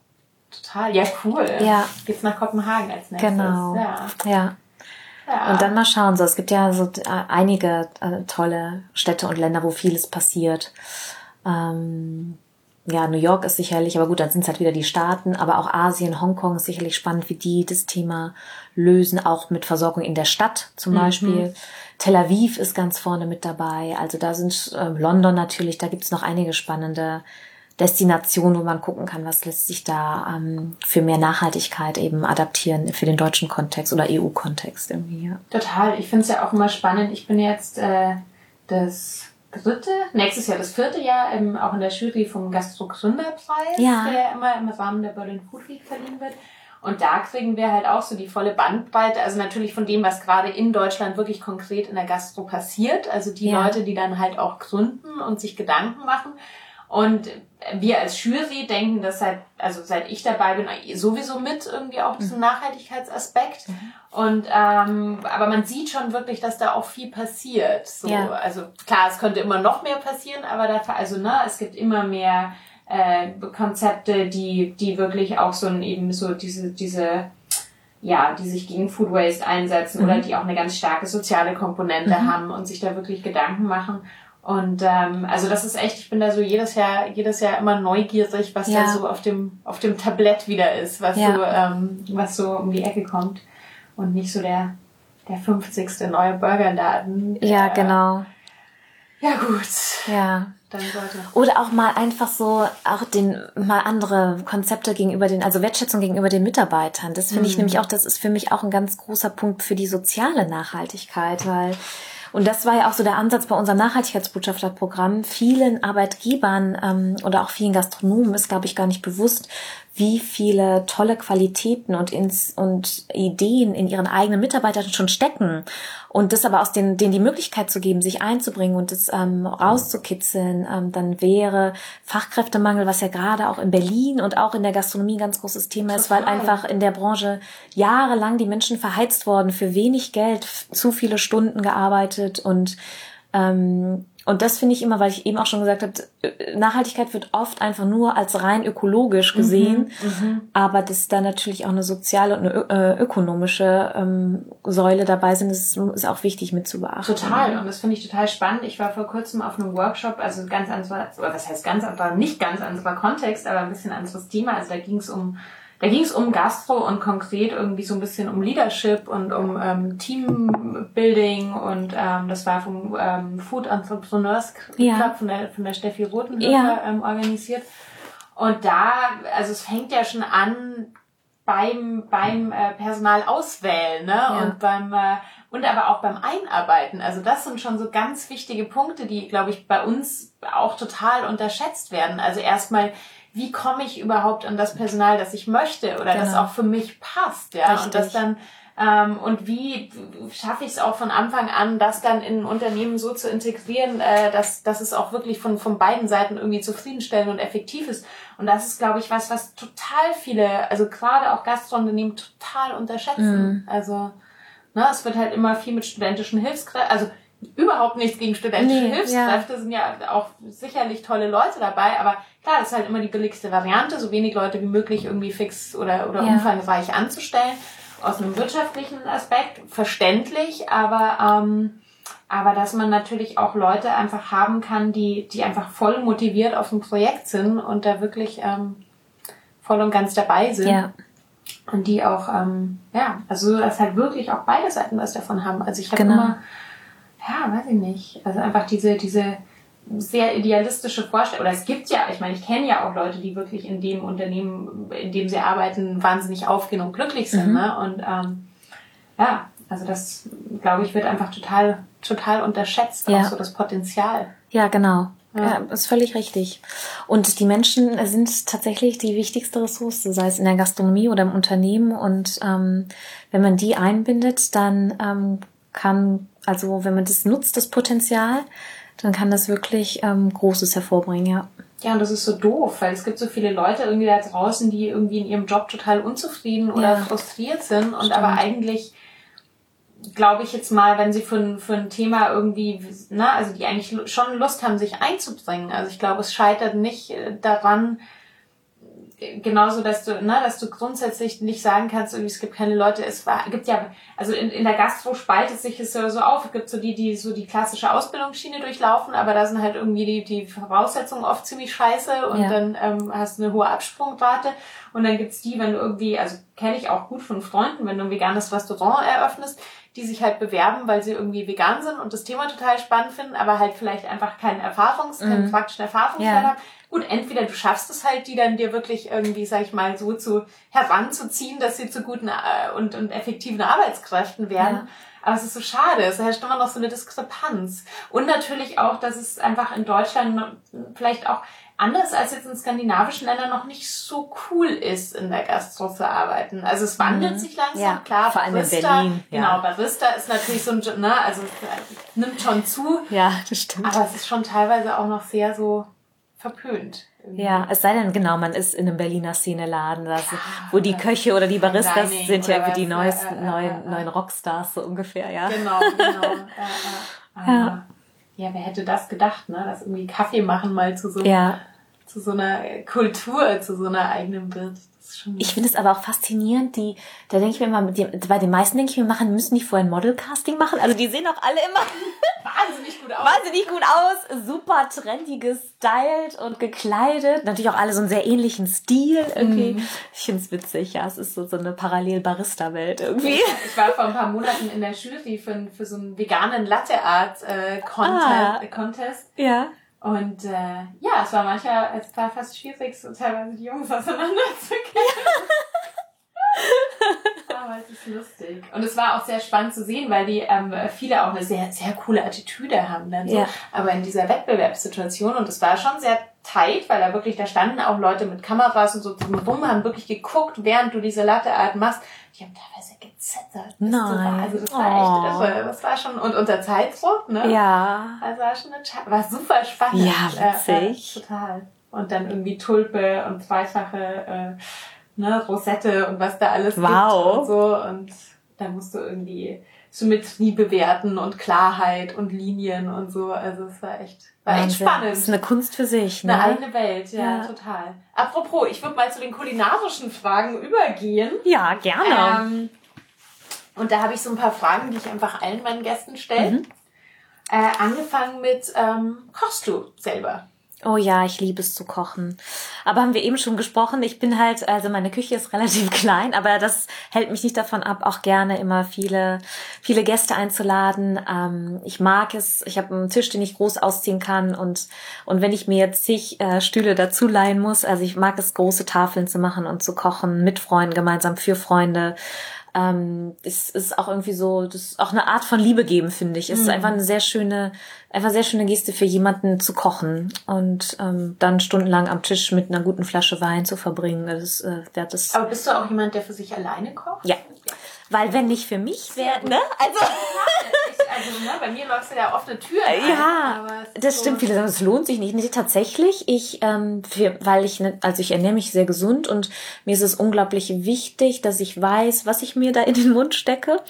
S2: total, ja cool. Ja. Geht's nach Kopenhagen als nächstes. Genau.
S1: Ja. ja. Ja. Und dann mal schauen, so es gibt ja so äh, einige äh, tolle Städte und Länder, wo vieles passiert. Ähm, ja, New York ist sicherlich, aber gut, dann sind es halt wieder die Staaten, aber auch Asien, Hongkong ist sicherlich spannend, wie die das Thema lösen, auch mit Versorgung in der Stadt zum mhm. Beispiel. Tel Aviv ist ganz vorne mit dabei, also da sind äh, London natürlich, da gibt's noch einige spannende Destination, wo man gucken kann, was lässt sich da ähm, für mehr Nachhaltigkeit eben adaptieren für den deutschen Kontext oder EU-Kontext irgendwie. Ja.
S2: Total. Ich finde es ja auch immer spannend. Ich bin jetzt äh, das dritte, nächstes Jahr das vierte Jahr im, auch in der Jury vom Gastro-Gründerpreis, ja. der immer im Rahmen der Berlin Food Week verliehen wird. Und da kriegen wir halt auch so die volle Bandbreite, also natürlich von dem, was gerade in Deutschland wirklich konkret in der Gastro passiert. Also die ja. Leute, die dann halt auch gründen und sich Gedanken machen. Und wir als Jury denken das seit, also seit ich dabei bin, sowieso mit irgendwie auch diesen mhm. Nachhaltigkeitsaspekt. Mhm. Und ähm, aber man sieht schon wirklich, dass da auch viel passiert. So, ja. Also klar, es könnte immer noch mehr passieren, aber dafür, also ne, es gibt immer mehr äh, Konzepte, die, die wirklich auch so ein eben so diese, diese ja, die sich gegen Food Waste einsetzen mhm. oder die auch eine ganz starke soziale Komponente mhm. haben und sich da wirklich Gedanken machen. Und ähm, also das ist echt, ich bin da so jedes Jahr, jedes Jahr immer neugierig, was ja. da so auf dem, auf dem Tablett wieder ist, was ja. so, ähm, was so um die Ecke kommt. Und nicht so der, der 50. neue Burgerladen.
S1: Ja, genau.
S2: Ja, gut.
S1: Ja. Oder auch mal einfach so, auch den, mal andere Konzepte gegenüber den, also Wertschätzung gegenüber den Mitarbeitern. Das finde mhm. ich nämlich auch, das ist für mich auch ein ganz großer Punkt für die soziale Nachhaltigkeit, weil und das war ja auch so der Ansatz bei unserem Nachhaltigkeitsbotschafterprogramm. Vielen Arbeitgebern ähm, oder auch vielen Gastronomen ist, glaube ich, gar nicht bewusst, wie viele tolle Qualitäten und, ins, und Ideen in ihren eigenen Mitarbeitern schon stecken. Und das aber aus denen, denen die Möglichkeit zu geben, sich einzubringen und das ähm, rauszukitzeln, ähm, dann wäre Fachkräftemangel, was ja gerade auch in Berlin und auch in der Gastronomie ein ganz großes Thema ist, weil einfach in der Branche jahrelang die Menschen verheizt worden, für wenig Geld, zu viele Stunden gearbeitet und ähm, und das finde ich immer, weil ich eben auch schon gesagt habe, Nachhaltigkeit wird oft einfach nur als rein ökologisch gesehen, mhm, mhm, aber dass da natürlich auch eine soziale und eine äh, ökonomische ähm, Säule dabei sind, ist, ist auch wichtig mit zu beachten.
S2: Total, und das finde ich total spannend. Ich war vor kurzem auf einem Workshop, also ganz anderer, oder was heißt ganz anderer, nicht ganz anderer Kontext, aber ein bisschen anderes Thema. Also da ging es um da ging es um Gastro und konkret irgendwie so ein bisschen um Leadership und um ähm, Teambuilding und ähm, das war vom ähm, Food Entrepreneurs Club ja. von, der, von der Steffi Rotenhöfer ja. ähm, organisiert. Und da, also es fängt ja schon an, beim beim äh, Personal auswählen, ne? Ja. Und beim äh, und aber auch beim Einarbeiten. Also das sind schon so ganz wichtige Punkte, die, glaube ich, bei uns auch total unterschätzt werden. Also erstmal, wie komme ich überhaupt an das Personal, das ich möchte oder genau. das auch für mich passt, ja? Richtig. Und das dann ähm, und wie schaffe ich es auch von Anfang an, das dann in ein Unternehmen so zu integrieren, äh, dass, dass es auch wirklich von, von beiden Seiten irgendwie zufriedenstellend und effektiv ist. Und das ist, glaube ich, was, was total viele, also gerade auch Gastrounternehmen total unterschätzen. Mhm. Also, ne, es wird halt immer viel mit studentischen Hilfskräften, also überhaupt nichts gegen studentische nee, Hilfskräfte, ja. sind ja auch sicherlich tolle Leute dabei, aber klar, das ist halt immer die billigste Variante, so wenig Leute wie möglich irgendwie fix oder, oder ja. umfangreich anzustellen aus einem wirtschaftlichen Aspekt verständlich, aber ähm, aber dass man natürlich auch Leute einfach haben kann, die die einfach voll motiviert auf dem Projekt sind und da wirklich ähm, voll und ganz dabei sind. Ja. Und die auch, ähm, ja, also dass halt wirklich auch beide Seiten was davon haben. Also ich habe genau. immer, ja, weiß ich nicht, also einfach diese, diese sehr idealistische Vorstellung, oder es gibt ja, ich meine, ich kenne ja auch Leute, die wirklich in dem Unternehmen, in dem sie arbeiten, wahnsinnig aufgehen und glücklich sind. Mhm. Ne? Und ähm, ja, also das, glaube ich, wird einfach total, total unterschätzt, ja. auch so das Potenzial.
S1: Ja, genau. Ja. ja, ist völlig richtig. Und die Menschen sind tatsächlich die wichtigste Ressource, sei es in der Gastronomie oder im Unternehmen. Und ähm, wenn man die einbindet, dann ähm, kann, also wenn man das nutzt, das Potenzial, dann kann das wirklich ähm, Großes hervorbringen, ja.
S2: Ja, und das ist so doof, weil es gibt so viele Leute irgendwie da draußen, die irgendwie in ihrem Job total unzufrieden oder ja. frustriert sind und Stimmt. aber eigentlich glaube ich jetzt mal, wenn sie für, für ein Thema irgendwie, ne, also die eigentlich schon Lust haben, sich einzubringen. Also ich glaube, es scheitert nicht äh, daran, genauso, dass du, ne, dass du grundsätzlich nicht sagen kannst, irgendwie, es gibt keine Leute, es war, gibt ja, also in, in der Gastro spaltet sich es so auf, es gibt so die, die so die klassische Ausbildungsschiene durchlaufen, aber da sind halt irgendwie die, die Voraussetzungen oft ziemlich scheiße und ja. dann ähm, hast du eine hohe Absprungrate und dann gibt's die, wenn du irgendwie, also kenne ich auch gut von Freunden, wenn du ein veganes Restaurant eröffnest, die sich halt bewerben, weil sie irgendwie vegan sind und das Thema total spannend finden, aber halt vielleicht einfach keinen Erfahrungs-, mhm. keinen praktischen Erfahrungswert ja. haben Gut, entweder du schaffst es halt, die dann dir wirklich irgendwie, sag ich mal, so zu heranzuziehen, dass sie zu guten äh, und, und effektiven Arbeitskräften werden. Ja. Aber es ist so schade, es herrscht immer noch so eine Diskrepanz. Und natürlich auch, dass es einfach in Deutschland vielleicht auch anders als jetzt in skandinavischen Ländern noch nicht so cool ist, in der Gastro zu arbeiten. Also es wandelt mhm. sich langsam, ja, klar. Vor allem Barista, in Berlin. Ja. Genau, Barista ist natürlich so ein, ne, also nimmt schon zu.
S1: Ja, das stimmt.
S2: Aber es ist schon teilweise auch noch sehr so verpönt.
S1: Irgendwie. Ja, es sei denn, genau, man ist in einem Berliner Szeneladen, das, ja, wo die Köche oder die Baristas Dining sind ja wie die neuesten, äh, äh, neuen, äh, neuen Rockstars, so ungefähr, ja.
S2: Genau, genau. äh, ja. ja, wer hätte das gedacht, ne, dass irgendwie Kaffee machen mal zu so, ja. zu so einer Kultur, zu so einer eigenen wird.
S1: Ich finde es aber auch faszinierend, die, da denke ich mir mal, bei den meisten denke ich mir, machen, müssen die vorher ein Modelcasting machen? Also die sehen auch alle immer
S2: wahnsinnig gut aus.
S1: Wahnsinnig gut aus, super trendy gestylt und gekleidet. Natürlich auch alle so einen sehr ähnlichen Stil irgendwie. Mm. Ich finde es witzig, ja, es ist so, so eine Parallel-Barista-Welt irgendwie.
S2: Ich war vor ein paar Monaten in der Jury für, für so einen veganen Latte Art äh. Ah.
S1: Ja.
S2: Und äh, ja, es war manchmal, es war fast schwierig, so teilweise die Jungs auseinanderzukriegen. Aber es ist lustig. Und es war auch sehr spannend zu sehen, weil die ähm, viele auch eine sehr, sehr coole Attitüde haben dann so. Ja. Aber in dieser Wettbewerbssituation, und es war schon sehr tight, weil da wirklich, da standen auch Leute mit Kameras und so drumherum, haben wirklich geguckt, während du diese Latteart machst. Die haben teilweise gezittert.
S1: Nein.
S2: Also das war oh. echt, das war, das war schon, und unter Zeitdruck, ne?
S1: Ja.
S2: Also war schon eine, war super spannend.
S1: Ja, witzig.
S2: Äh, total. Und dann irgendwie Tulpe und zweifache, äh, ne, Rosette und was da alles wow. gibt und so. Und da musst du irgendwie Symmetrie bewerten und Klarheit und Linien und so. Also es war echt, war echt spannend. Das
S1: ist eine Kunst für sich,
S2: ne? Eine eigene Welt, ja, ja. total. Apropos, ich würde mal zu den kulinarischen Fragen übergehen.
S1: Ja, gerne.
S2: Ähm, und da habe ich so ein paar Fragen, die ich einfach allen meinen Gästen stelle. Mhm. Äh, angefangen mit, ähm, kochst du selber?
S1: Oh ja, ich liebe es zu kochen. Aber haben wir eben schon gesprochen, ich bin halt, also meine Küche ist relativ klein, aber das hält mich nicht davon ab, auch gerne immer viele, viele Gäste einzuladen. Ähm, ich mag es, ich habe einen Tisch, den ich groß ausziehen kann und, und wenn ich mir jetzt zig äh, Stühle dazu leihen muss, also ich mag es, große Tafeln zu machen und zu kochen mit Freunden, gemeinsam für Freunde ähm, es ist auch irgendwie so, das ist auch eine Art von Liebe geben, finde ich. Es mhm. ist einfach eine sehr schöne, einfach sehr schöne Geste für jemanden zu kochen und ähm, dann stundenlang am Tisch mit einer guten Flasche Wein zu verbringen. Das, äh, das
S2: Aber bist du auch jemand, der für sich alleine kocht?
S1: Ja. Weil wenn nicht für mich wäre, ne? Also,
S2: also ne, bei mir läuft ja oft eine Tür
S1: ein. Ja, das so stimmt. Viele sagen, es lohnt sich nicht. Nee, tatsächlich, ich, ähm, für, weil ich, ne, also ich ernähre mich sehr gesund und mir ist es unglaublich wichtig, dass ich weiß, was ich mir da in den Mund stecke.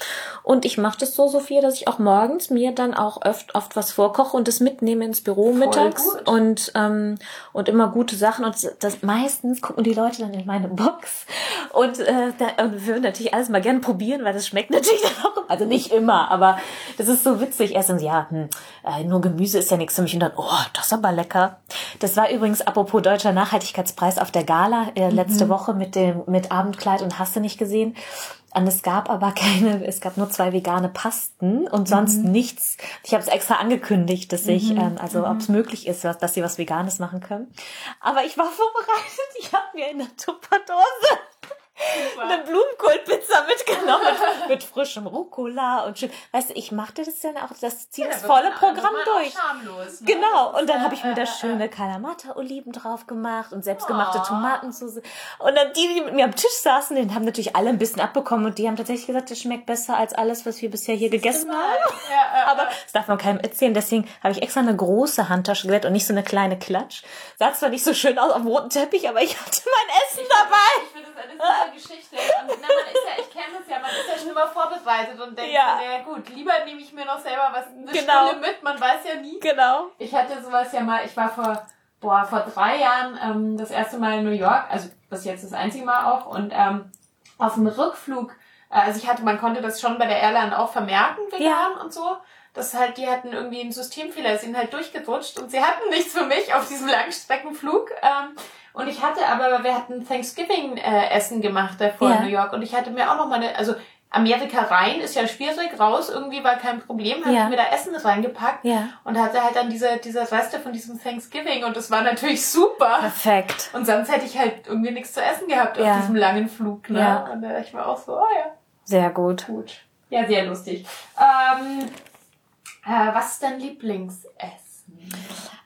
S1: Und ich mache das so, Sophia, dass ich auch morgens mir dann auch oft, oft was vorkoche und das mitnehme ins Büro Voll mittags gut. und ähm, und immer gute Sachen und das meistens gucken die Leute dann in meine Box und äh, da und wir würden natürlich alles mal gerne probieren probieren, weil das schmeckt natürlich auch, also nicht immer, aber das ist so witzig. Erst dann, ja, hm, äh, nur Gemüse ist ja nichts für mich und dann, oh, das ist aber lecker. Das war übrigens apropos deutscher Nachhaltigkeitspreis auf der Gala äh, letzte mhm. Woche mit dem mit Abendkleid und hast du nicht gesehen. Und es gab aber keine, es gab nur zwei vegane Pasten und sonst mhm. nichts. Ich habe es extra angekündigt, dass ich, mhm. ähm, also mhm. ob es möglich ist, dass sie was Veganes machen können. Aber ich war vorbereitet. Ich habe mir in der Tupperdose Super. eine Blumenkohlpizza mitgenommen mit, mit, frischem Rucola und schön. Weißt du, ich machte das dann auch, das zieht ja, das volle Programm durch. Schamlos, ne? Genau. Und dann habe ich mir da schöne Kalamata-Oliven drauf gemacht und selbstgemachte oh. Tomatensauce. Und dann die, die mit mir am Tisch saßen, den haben natürlich alle ein bisschen abbekommen und die haben tatsächlich gesagt, das schmeckt besser als alles, was wir bisher hier gegessen haben. Ja, Aber das darf man keinem erzählen. Deswegen habe ich extra eine große Handtasche gewählt und nicht so eine kleine Klatsch. Sah zwar nicht so schön aus auf dem roten Teppich, aber ich hatte mein Essen dabei.
S2: Ich finde das eine Geschichte. Und na, man ist ja, ich kenne das ja, man ist ja schon immer vorbereitet und denkt, ja, ja gut, lieber nehme ich mir noch selber was eine genau. Stunde mit, man weiß ja nie.
S1: Genau.
S2: Ich hatte sowas ja mal, ich war vor, boah, vor drei Jahren ähm, das erste Mal in New York, also das jetzt das einzige Mal auch, und ähm, auf dem Rückflug, äh, also ich hatte, man konnte das schon bei der Airline auch vermerken, vegan ja. und so dass halt, die hatten irgendwie einen Systemfehler, sind halt durchgerutscht und sie hatten nichts für mich auf diesem Langstreckenflug. Ähm, und ich hatte aber, wir hatten Thanksgiving-Essen äh, gemacht davor ja. in New York und ich hatte mir auch noch mal eine, also Amerika rein ist ja schwierig, raus irgendwie war kein Problem, hatte ja. ich mir da Essen reingepackt ja. und hatte halt dann diese, diese Reste von diesem Thanksgiving und das war natürlich super.
S1: Perfekt.
S2: Und sonst hätte ich halt irgendwie nichts zu essen gehabt ja. auf diesem langen Flug, ne? Ja. Und da ich war auch so, oh ja.
S1: Sehr gut.
S2: Gut. Ja, sehr lustig. Ähm, äh, was ist dein Lieblingsessen?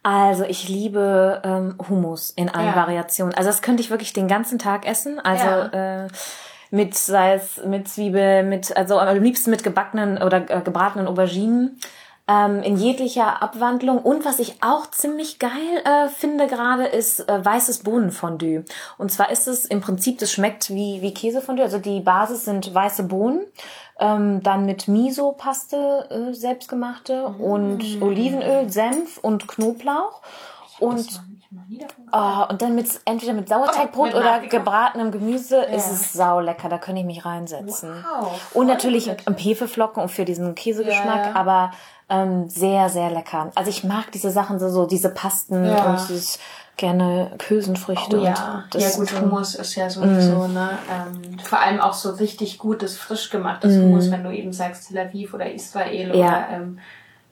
S1: Also ich liebe ähm, Hummus in allen ja. Variationen. Also das könnte ich wirklich den ganzen Tag essen. Also ja. äh, mit es mit Zwiebel, mit also am liebsten mit gebackenen oder äh, gebratenen Auberginen ähm, in jeglicher Abwandlung. Und was ich auch ziemlich geil äh, finde gerade, ist äh, weißes Bohnenfondue. Und zwar ist es im Prinzip, das schmeckt wie, wie Käsefondue. Also die Basis sind weiße Bohnen ähm, dann mit Miso-Paste äh, selbstgemachte mm. und Olivenöl, Senf und Knoblauch. Und, oh, und dann mit entweder mit Sauerteigbrot oh, oder gebratenem Gemüse ja. ist es sau lecker. Da könnte ich mich reinsetzen. Wow, und natürlich ein Hefeflocken für diesen Käsegeschmack, ja, ja. aber ähm, sehr, sehr lecker. Also ich mag diese Sachen so, so diese Pasten und dieses gerne Hülsenfrüchte.
S2: Oh, ja, ja gut, Hummus ist ja sowieso, mm. ne? Ähm, vor allem auch so richtig gutes, frisch gemachtes mm. Hummus, wenn du eben sagst Tel Aviv oder Israel ja. oder ähm,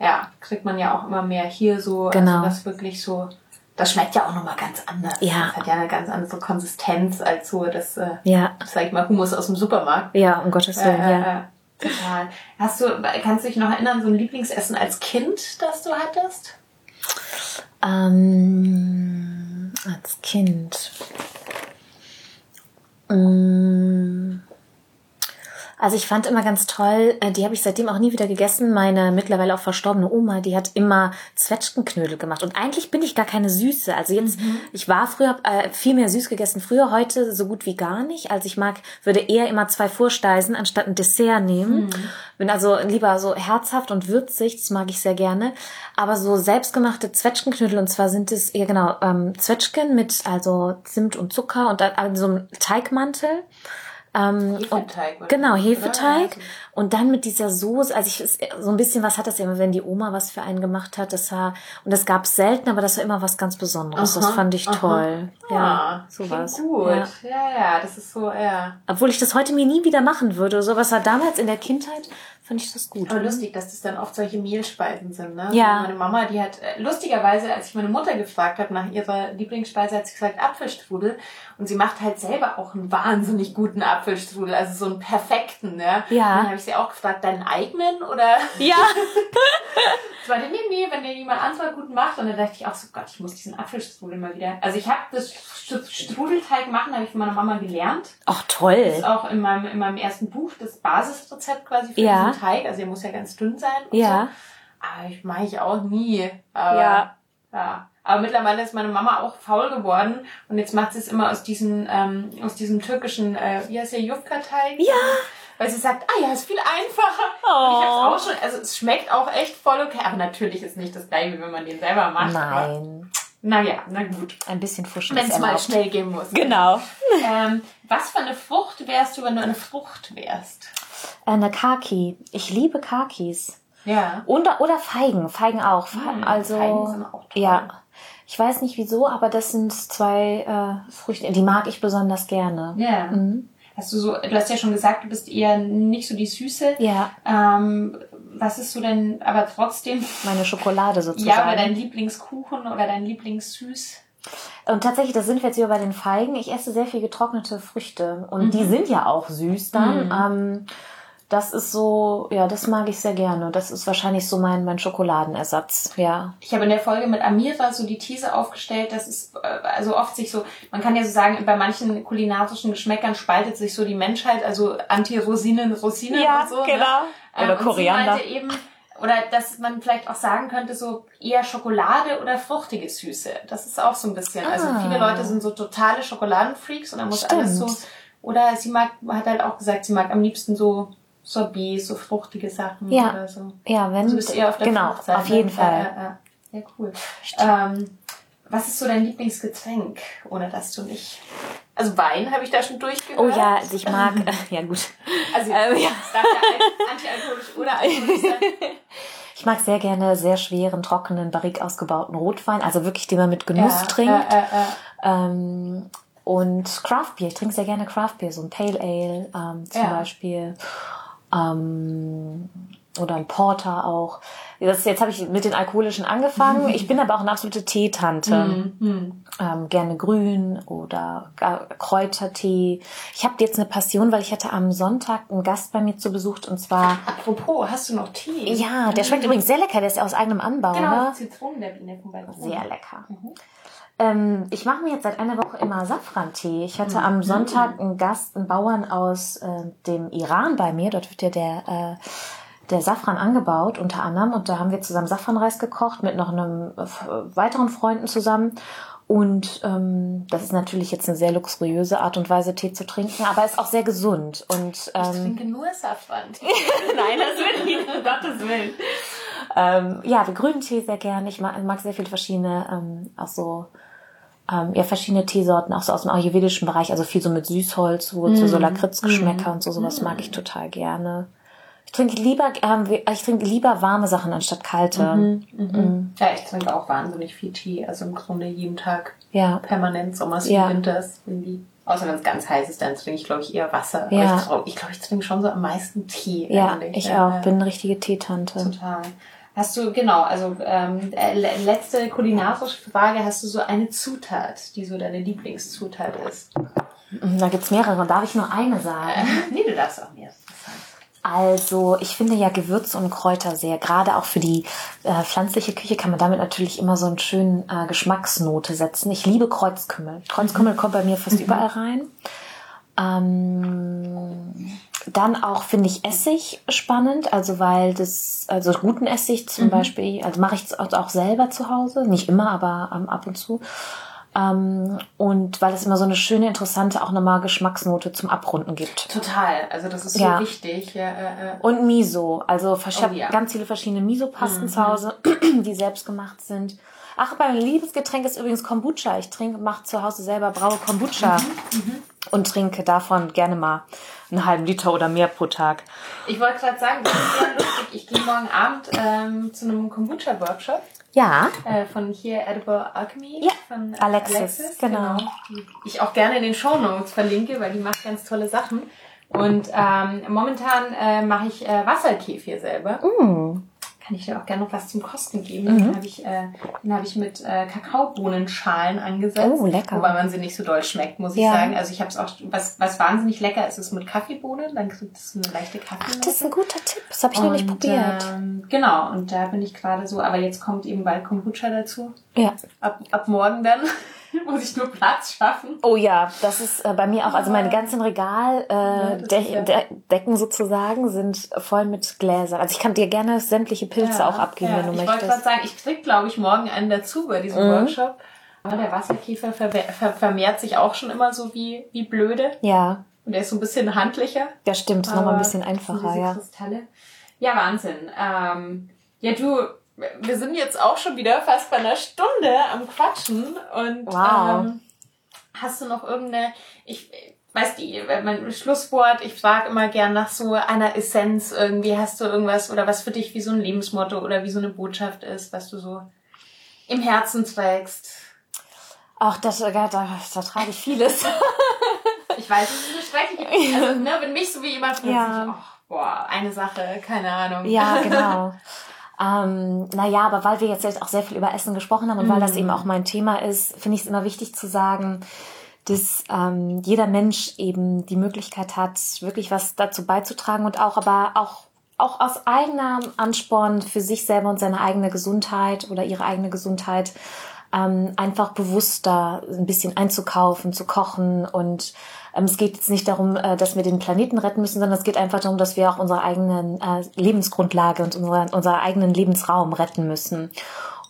S2: ja, kriegt man ja auch immer mehr hier so, also genau. also was wirklich so, das schmeckt ja auch nochmal ganz anders. Ja. Das hat ja eine ganz andere Konsistenz als so das, äh, ja. sag ich mal, Hummus aus dem Supermarkt.
S1: Ja, um Gottes Willen, äh, ja. Äh,
S2: total. Hast du, kannst du dich noch erinnern, so ein Lieblingsessen als Kind, das du hattest?
S1: Ähm, als Kind. Ähm, also ich fand immer ganz toll, äh, die habe ich seitdem auch nie wieder gegessen. Meine mittlerweile auch verstorbene Oma, die hat immer Zwetschgenknödel gemacht. Und eigentlich bin ich gar keine Süße. Also jetzt, mhm. ich war früher äh, viel mehr süß gegessen. Früher, heute so gut wie gar nicht. Also ich mag, würde eher immer zwei Vorspeisen anstatt ein Dessert nehmen. Mhm. Bin also lieber so herzhaft und würzig, das mag ich sehr gerne. Aber so selbstgemachte Zwetschgenknödel, und zwar sind es, ja genau, ähm, Zwetschgen mit also Zimt und Zucker und dann also so einem Teigmantel Ähm, Hefeteig. Und, genau, Hefeteig. Und dann mit dieser Soße, also ich, so ein bisschen was hat das ja immer, wenn die Oma was für einen gemacht hat. Das war, und das gab es selten, aber das war immer was ganz Besonderes. Aha, das fand ich aha. toll. Ja,
S2: ah, sowas. Gut. Ja. ja, ja, das ist so, ja.
S1: Obwohl ich das heute mir nie wieder machen würde. Sowas war damals in der Kindheit fand ich das gut.
S2: Aber lustig, dass das dann oft solche Mehlspeisen sind, ne? Ja. Meine Mama, die hat, äh, lustigerweise, als ich meine Mutter gefragt habe nach ihrer Lieblingsspeise, hat sie gesagt Apfelstrudel. Und sie macht halt selber auch einen wahnsinnig guten Apfelstrudel, also so einen perfekten, ne? Ja. Und dann habe ich sie auch gefragt, deinen eigenen oder? Ja. das war nee, nee, wenn der jemand anderer gut macht. Und dann dachte ich auch so, Gott, ich muss diesen Apfelstrudel mal wieder. Also ich habe das Strudelteig machen, habe ich von meiner Mama gelernt.
S1: Ach toll.
S2: Das ist auch in meinem, in meinem ersten Buch das Basisrezept quasi für ja. diesen Teig. Also er muss ja ganz dünn sein. ja. So. Aber ich mache ich auch nie. Aber, ja. Ja. Aber mittlerweile ist meine Mama auch faul geworden und jetzt macht sie es immer aus diesem, ähm, aus diesem türkischen, äh, wie heißt der, Jufka-Teig? Ja. Weil sie sagt, ah ja, ist viel einfacher. Oh. Und ich hab's auch schon, also es schmeckt auch echt voll okay, aber natürlich ist nicht das gleiche, wenn man den selber macht. Nein. Naja, na gut.
S1: Ein bisschen Fuschen
S2: Wenn es mal schnell gehen muss. Genau. Ähm, was für eine Frucht wärst du, wenn du eine Frucht wärst?
S1: Eine Kaki. Ich liebe Kakis. Ja. Oder, oder Feigen. Feigen auch. Hm, also, Feigen sind auch toll. Ja. Ich weiß nicht wieso, aber das sind zwei äh, Früchte, die mag ich besonders gerne. Ja.
S2: Mhm. Hast du so, du hast ja schon gesagt, du bist eher nicht so die Süße. Ja. Ähm, was ist so denn, aber trotzdem?
S1: Meine Schokolade sozusagen.
S2: Ja, oder dein Lieblingskuchen oder dein Lieblingssüß?
S1: Und tatsächlich, das sind wir jetzt wieder bei den Feigen. Ich esse sehr viel getrocknete Früchte und mhm. die sind ja auch süß dann. Mhm. Ähm, das ist so, ja, das mag ich sehr gerne. Das ist wahrscheinlich so mein, mein Schokoladenersatz, ja.
S2: Ich habe in der Folge mit Amira so die These aufgestellt, dass es äh, also oft sich so, man kann ja so sagen, bei manchen kulinarischen Geschmäckern spaltet sich so die Menschheit, also Anti-Rosinen, Rosinen ja, und so. Ne? Genau. Ne? Oder Koriander. Eben, oder dass man vielleicht auch sagen könnte, so eher Schokolade oder fruchtige Süße. Das ist auch so ein bisschen. Also ah. Also viele Leute sind so totale Schokoladenfreaks und dann muss Stimmt. alles so. Oder sie mag, hat halt auch gesagt, sie mag am liebsten so Sorbet, so fruchtige Sachen ja. oder so. Ja, wenn. Also bist eher auf der genau, Fruchtseite. auf jeden Fall. Ja, ja, ja. ja cool. Ähm, was ist so dein Lieblingsgetränk, ohne dass du nicht... Also Wein habe ich da schon durchgehört.
S1: Oh ja, also ich mag... ja gut. Also ähm, ja. es darf ja antialkoholisch oder alkoholisch sein. Ich mag sehr gerne sehr schweren, trockenen, barrik ausgebauten Rotwein, also wirklich, den man mit Genuss ja, trinkt. Äh, äh, äh. Ähm, und Craft Beer, ich trinke sehr gerne Craft Beer, so ein Pale Ale ähm, zum ja. Beispiel ähm, oder ein Porter auch. Das, jetzt habe ich mit den alkoholischen angefangen. Ich bin aber auch eine absolute Teetante. Mhm. Ähm, gerne grün oder Kräutertee. Ich habe jetzt eine Passion, weil ich hatte am Sonntag einen Gast bei mir zu besucht und zwar.
S2: Apropos, hast du noch Tee?
S1: Ja, der schmeckt übrigens sehr lecker. Der ist ja aus eigenem Anbau. Genau, ne?
S2: Zitronen der Biene von
S1: Sehr lecker. Mhm. Ähm, ich mache mir jetzt seit einer Woche immer Safran-Tee. Ich hatte am Sonntag einen Gast, einen Bauern aus äh, dem Iran bei mir. Dort wird ja der, äh, der Safran angebaut, unter anderem. Und da haben wir zusammen Safranreis gekocht mit noch einem äh, weiteren Freunden zusammen. Und ähm, das ist natürlich jetzt eine sehr luxuriöse Art und Weise, Tee zu trinken, aber ist auch sehr gesund. Und,
S2: ähm, ich trinke nur Safran. Nein, das will ich, um Gottes Willen.
S1: Ähm, ja, wir grünen Tee sehr gerne. Ich mag, mag sehr viele verschiedene, ähm, auch so ähm, ja, verschiedene Teesorten, auch so aus dem ayurvedischen Bereich, also viel so mit Süßholz, Wurzel, mm. so Lakritzgeschmäcker mm. und so, sowas mm. mag ich total gerne. Ich trinke lieber, ähm, ich trinke lieber warme Sachen anstatt kalte. Mhm,
S2: mhm. Mhm. Ja, ich trinke auch wahnsinnig viel Tee, also im Grunde jeden Tag. Ja. Permanent, Sommers ja. wie Winters, irgendwie. Außer wenn es ganz heiß ist, dann trinke ich, glaube ich, eher Wasser. Ja. ich glaube, ich, glaub, ich trinke schon so am meisten Tee.
S1: Ja, eigentlich. ich ja. auch. Bin eine richtige Teetante.
S2: Total. Hast du, genau, also ähm, äh, letzte kulinarische Frage, hast du so eine Zutat, die so deine Lieblingszutat ist?
S1: Da gibt's mehrere, darf ich nur eine sagen?
S2: Äh, nee, du darfst auch mehr.
S1: Also ich finde ja Gewürze und Kräuter sehr, gerade auch für die äh, pflanzliche Küche kann man damit natürlich immer so einen schönen äh, Geschmacksnote setzen. Ich liebe Kreuzkümmel. Kreuzkümmel kommt bei mir fast mhm. überall rein. Ähm, dann auch finde ich Essig spannend, also weil das, also guten Essig zum mhm. Beispiel, also mache ich es auch selber zu Hause, nicht immer, aber ähm, ab und zu. Ähm, und weil es immer so eine schöne, interessante, auch nochmal Geschmacksnote zum Abrunden gibt.
S2: Total, also das ist so ja. wichtig. Ja, äh,
S1: äh. Und Miso, also ich oh, habe ja. ganz viele verschiedene Miso-Pasten mhm. zu Hause, die selbst gemacht sind. Ach, mein Lieblingsgetränk ist übrigens Kombucha. Ich trinke, mache zu Hause selber braue Kombucha
S2: Mhm,
S1: und trinke davon gerne mal einen halben Liter oder mehr pro Tag.
S2: Ich wollte gerade sagen, das ist sehr lustig. Ich gehe morgen Abend ähm, zu einem Kombucha-Workshop
S1: Ja,
S2: äh, von hier Edible Alchemy
S1: Ja,
S2: von äh,
S1: Alexis, genau.
S2: Die ich auch gerne in den Show Notes verlinke, weil die macht ganz tolle Sachen. Und ähm, momentan äh, mache ich äh, Wasserkefir selber.
S1: Mm.
S2: Kann ich dir auch gerne noch was zum Kosten geben.
S1: Mhm.
S2: Den habe ich, äh, den hab ich mit äh, Kakaobohnenschalen angesetzt.
S1: Oh, lecker.
S2: Wobei man sie nicht so doll schmeckt, muss ich
S1: Ja.
S2: sagen. Also ich habe es auch, was, was wahnsinnig lecker ist, ist mit Kaffeebohnen. Dann kriegt es eine leichte Kaffee.
S1: Das ist ein guter Tipp. Das habe ich noch nicht probiert.
S2: Ähm, genau, und da bin ich gerade so, aber jetzt kommt eben bald Kombucha dazu.
S1: Ja.
S2: Ab, ab morgen dann muss ich nur Platz schaffen.
S1: Oh ja, das ist äh, bei mir auch. Also meine ganzen Regal äh,
S2: ja-
S1: De Decken sozusagen sind voll mit Gläsern. Also ich kann dir gerne sämtliche Pilze auch abgeben,
S2: ja.
S1: wenn du
S2: ich wollte gerade
S1: möchtest.
S2: sagen, ich krieg, glaube ich, morgen einen dazu bei diesem
S1: Mhm.
S2: Workshop. Aber der Wasserkäfer verwe- ver vermehrt sich auch schon immer so wie, wie blöde.
S1: Ja,
S2: Und der ist so ein bisschen handlicher.
S1: das stimmt. Nochmal ein bisschen einfacher, ja.
S2: Kristalle. Ja, Wahnsinn. Ähm, ja, du, wir sind jetzt auch schon wieder fast bei einer Stunde am Quatschen. Und
S1: Wow.
S2: ähm, hast du noch irgendeine, ich weiß die, mein Schlusswort, ich frage immer gern nach so einer Essenz irgendwie. Hast du irgendwas oder was für dich wie so ein Lebensmotto oder wie so eine Botschaft ist, was du so im Herzen trägst?
S1: Ach, das, äh, da, da, da trage ich vieles.
S2: Ich weiß, es ist eine schreckliche, also, ne, wenn mich so wie jemand fragt,
S1: Ja.
S2: oh, boah, eine Sache, keine Ahnung.
S1: Ja, genau. Ähm, naja, aber weil wir jetzt, auch sehr viel über Essen gesprochen haben und weil das eben auch mein Thema ist, finde ich es immer wichtig zu sagen, dass ähm, jeder Mensch eben die Möglichkeit hat, wirklich was dazu beizutragen und auch aber auch auch aus eigenem Ansporn für sich selber und seine eigene Gesundheit oder ihre eigene Gesundheit ähm, einfach bewusster ein bisschen einzukaufen, zu kochen und es geht jetzt nicht darum, äh, dass wir den Planeten retten müssen, sondern es geht einfach darum, dass wir auch unsere eigenen äh, Lebensgrundlage und unsere, unseren eigenen Lebensraum retten müssen.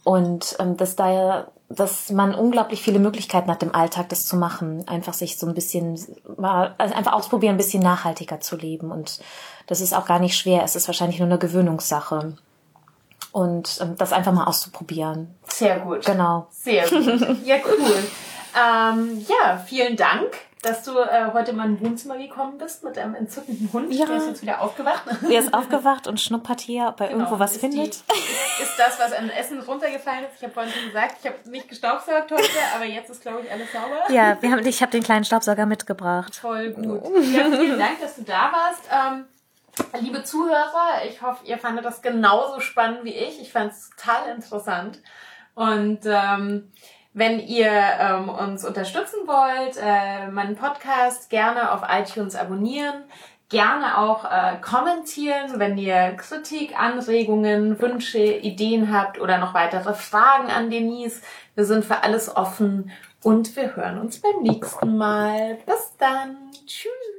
S1: Und ähm, dass da dass man unglaublich viele Möglichkeiten hat im Alltag, das zu machen. Einfach sich so ein bisschen mal, also einfach ausprobieren, ein bisschen nachhaltiger zu leben. Und das ist auch gar nicht schwer. Es ist wahrscheinlich nur eine Gewöhnungssache. Und ähm, das einfach mal auszuprobieren.
S2: Sehr gut.
S1: Genau.
S2: Sehr gut. Ja, cool. Ähm, ja, vielen Dank, dass du äh, heute in mein Wohnzimmer gekommen bist mit einem entzückenden Hund.
S1: Ja.
S2: Der ist jetzt wieder aufgewacht.
S1: Er ist aufgewacht und schnuppert hier, ob er
S2: Genau,
S1: irgendwo was
S2: ist
S1: findet.
S2: Die, ist das, was an Essen runtergefallen ist. Ich habe vorhin schon gesagt, ich habe nicht gestaubsaugt heute, aber jetzt ist, glaube ich, alles sauber.
S1: Ja, wir haben, ich habe den kleinen Staubsauger mitgebracht.
S2: Voll gut. Ja, vielen Dank, dass du da warst. Ähm, liebe Zuhörer, ich hoffe, ihr fandet das genauso spannend wie ich. Ich fand es total interessant. Und ähm, wenn ihr ähm, uns unterstützen wollt, äh, meinen Podcast gerne auf iTunes abonnieren. Gerne auch äh, kommentieren, wenn ihr Kritik, Anregungen, Wünsche, Ideen habt oder noch weitere Fragen an Denise. Wir sind für alles offen und wir hören uns beim nächsten Mal. Bis dann. Tschüss.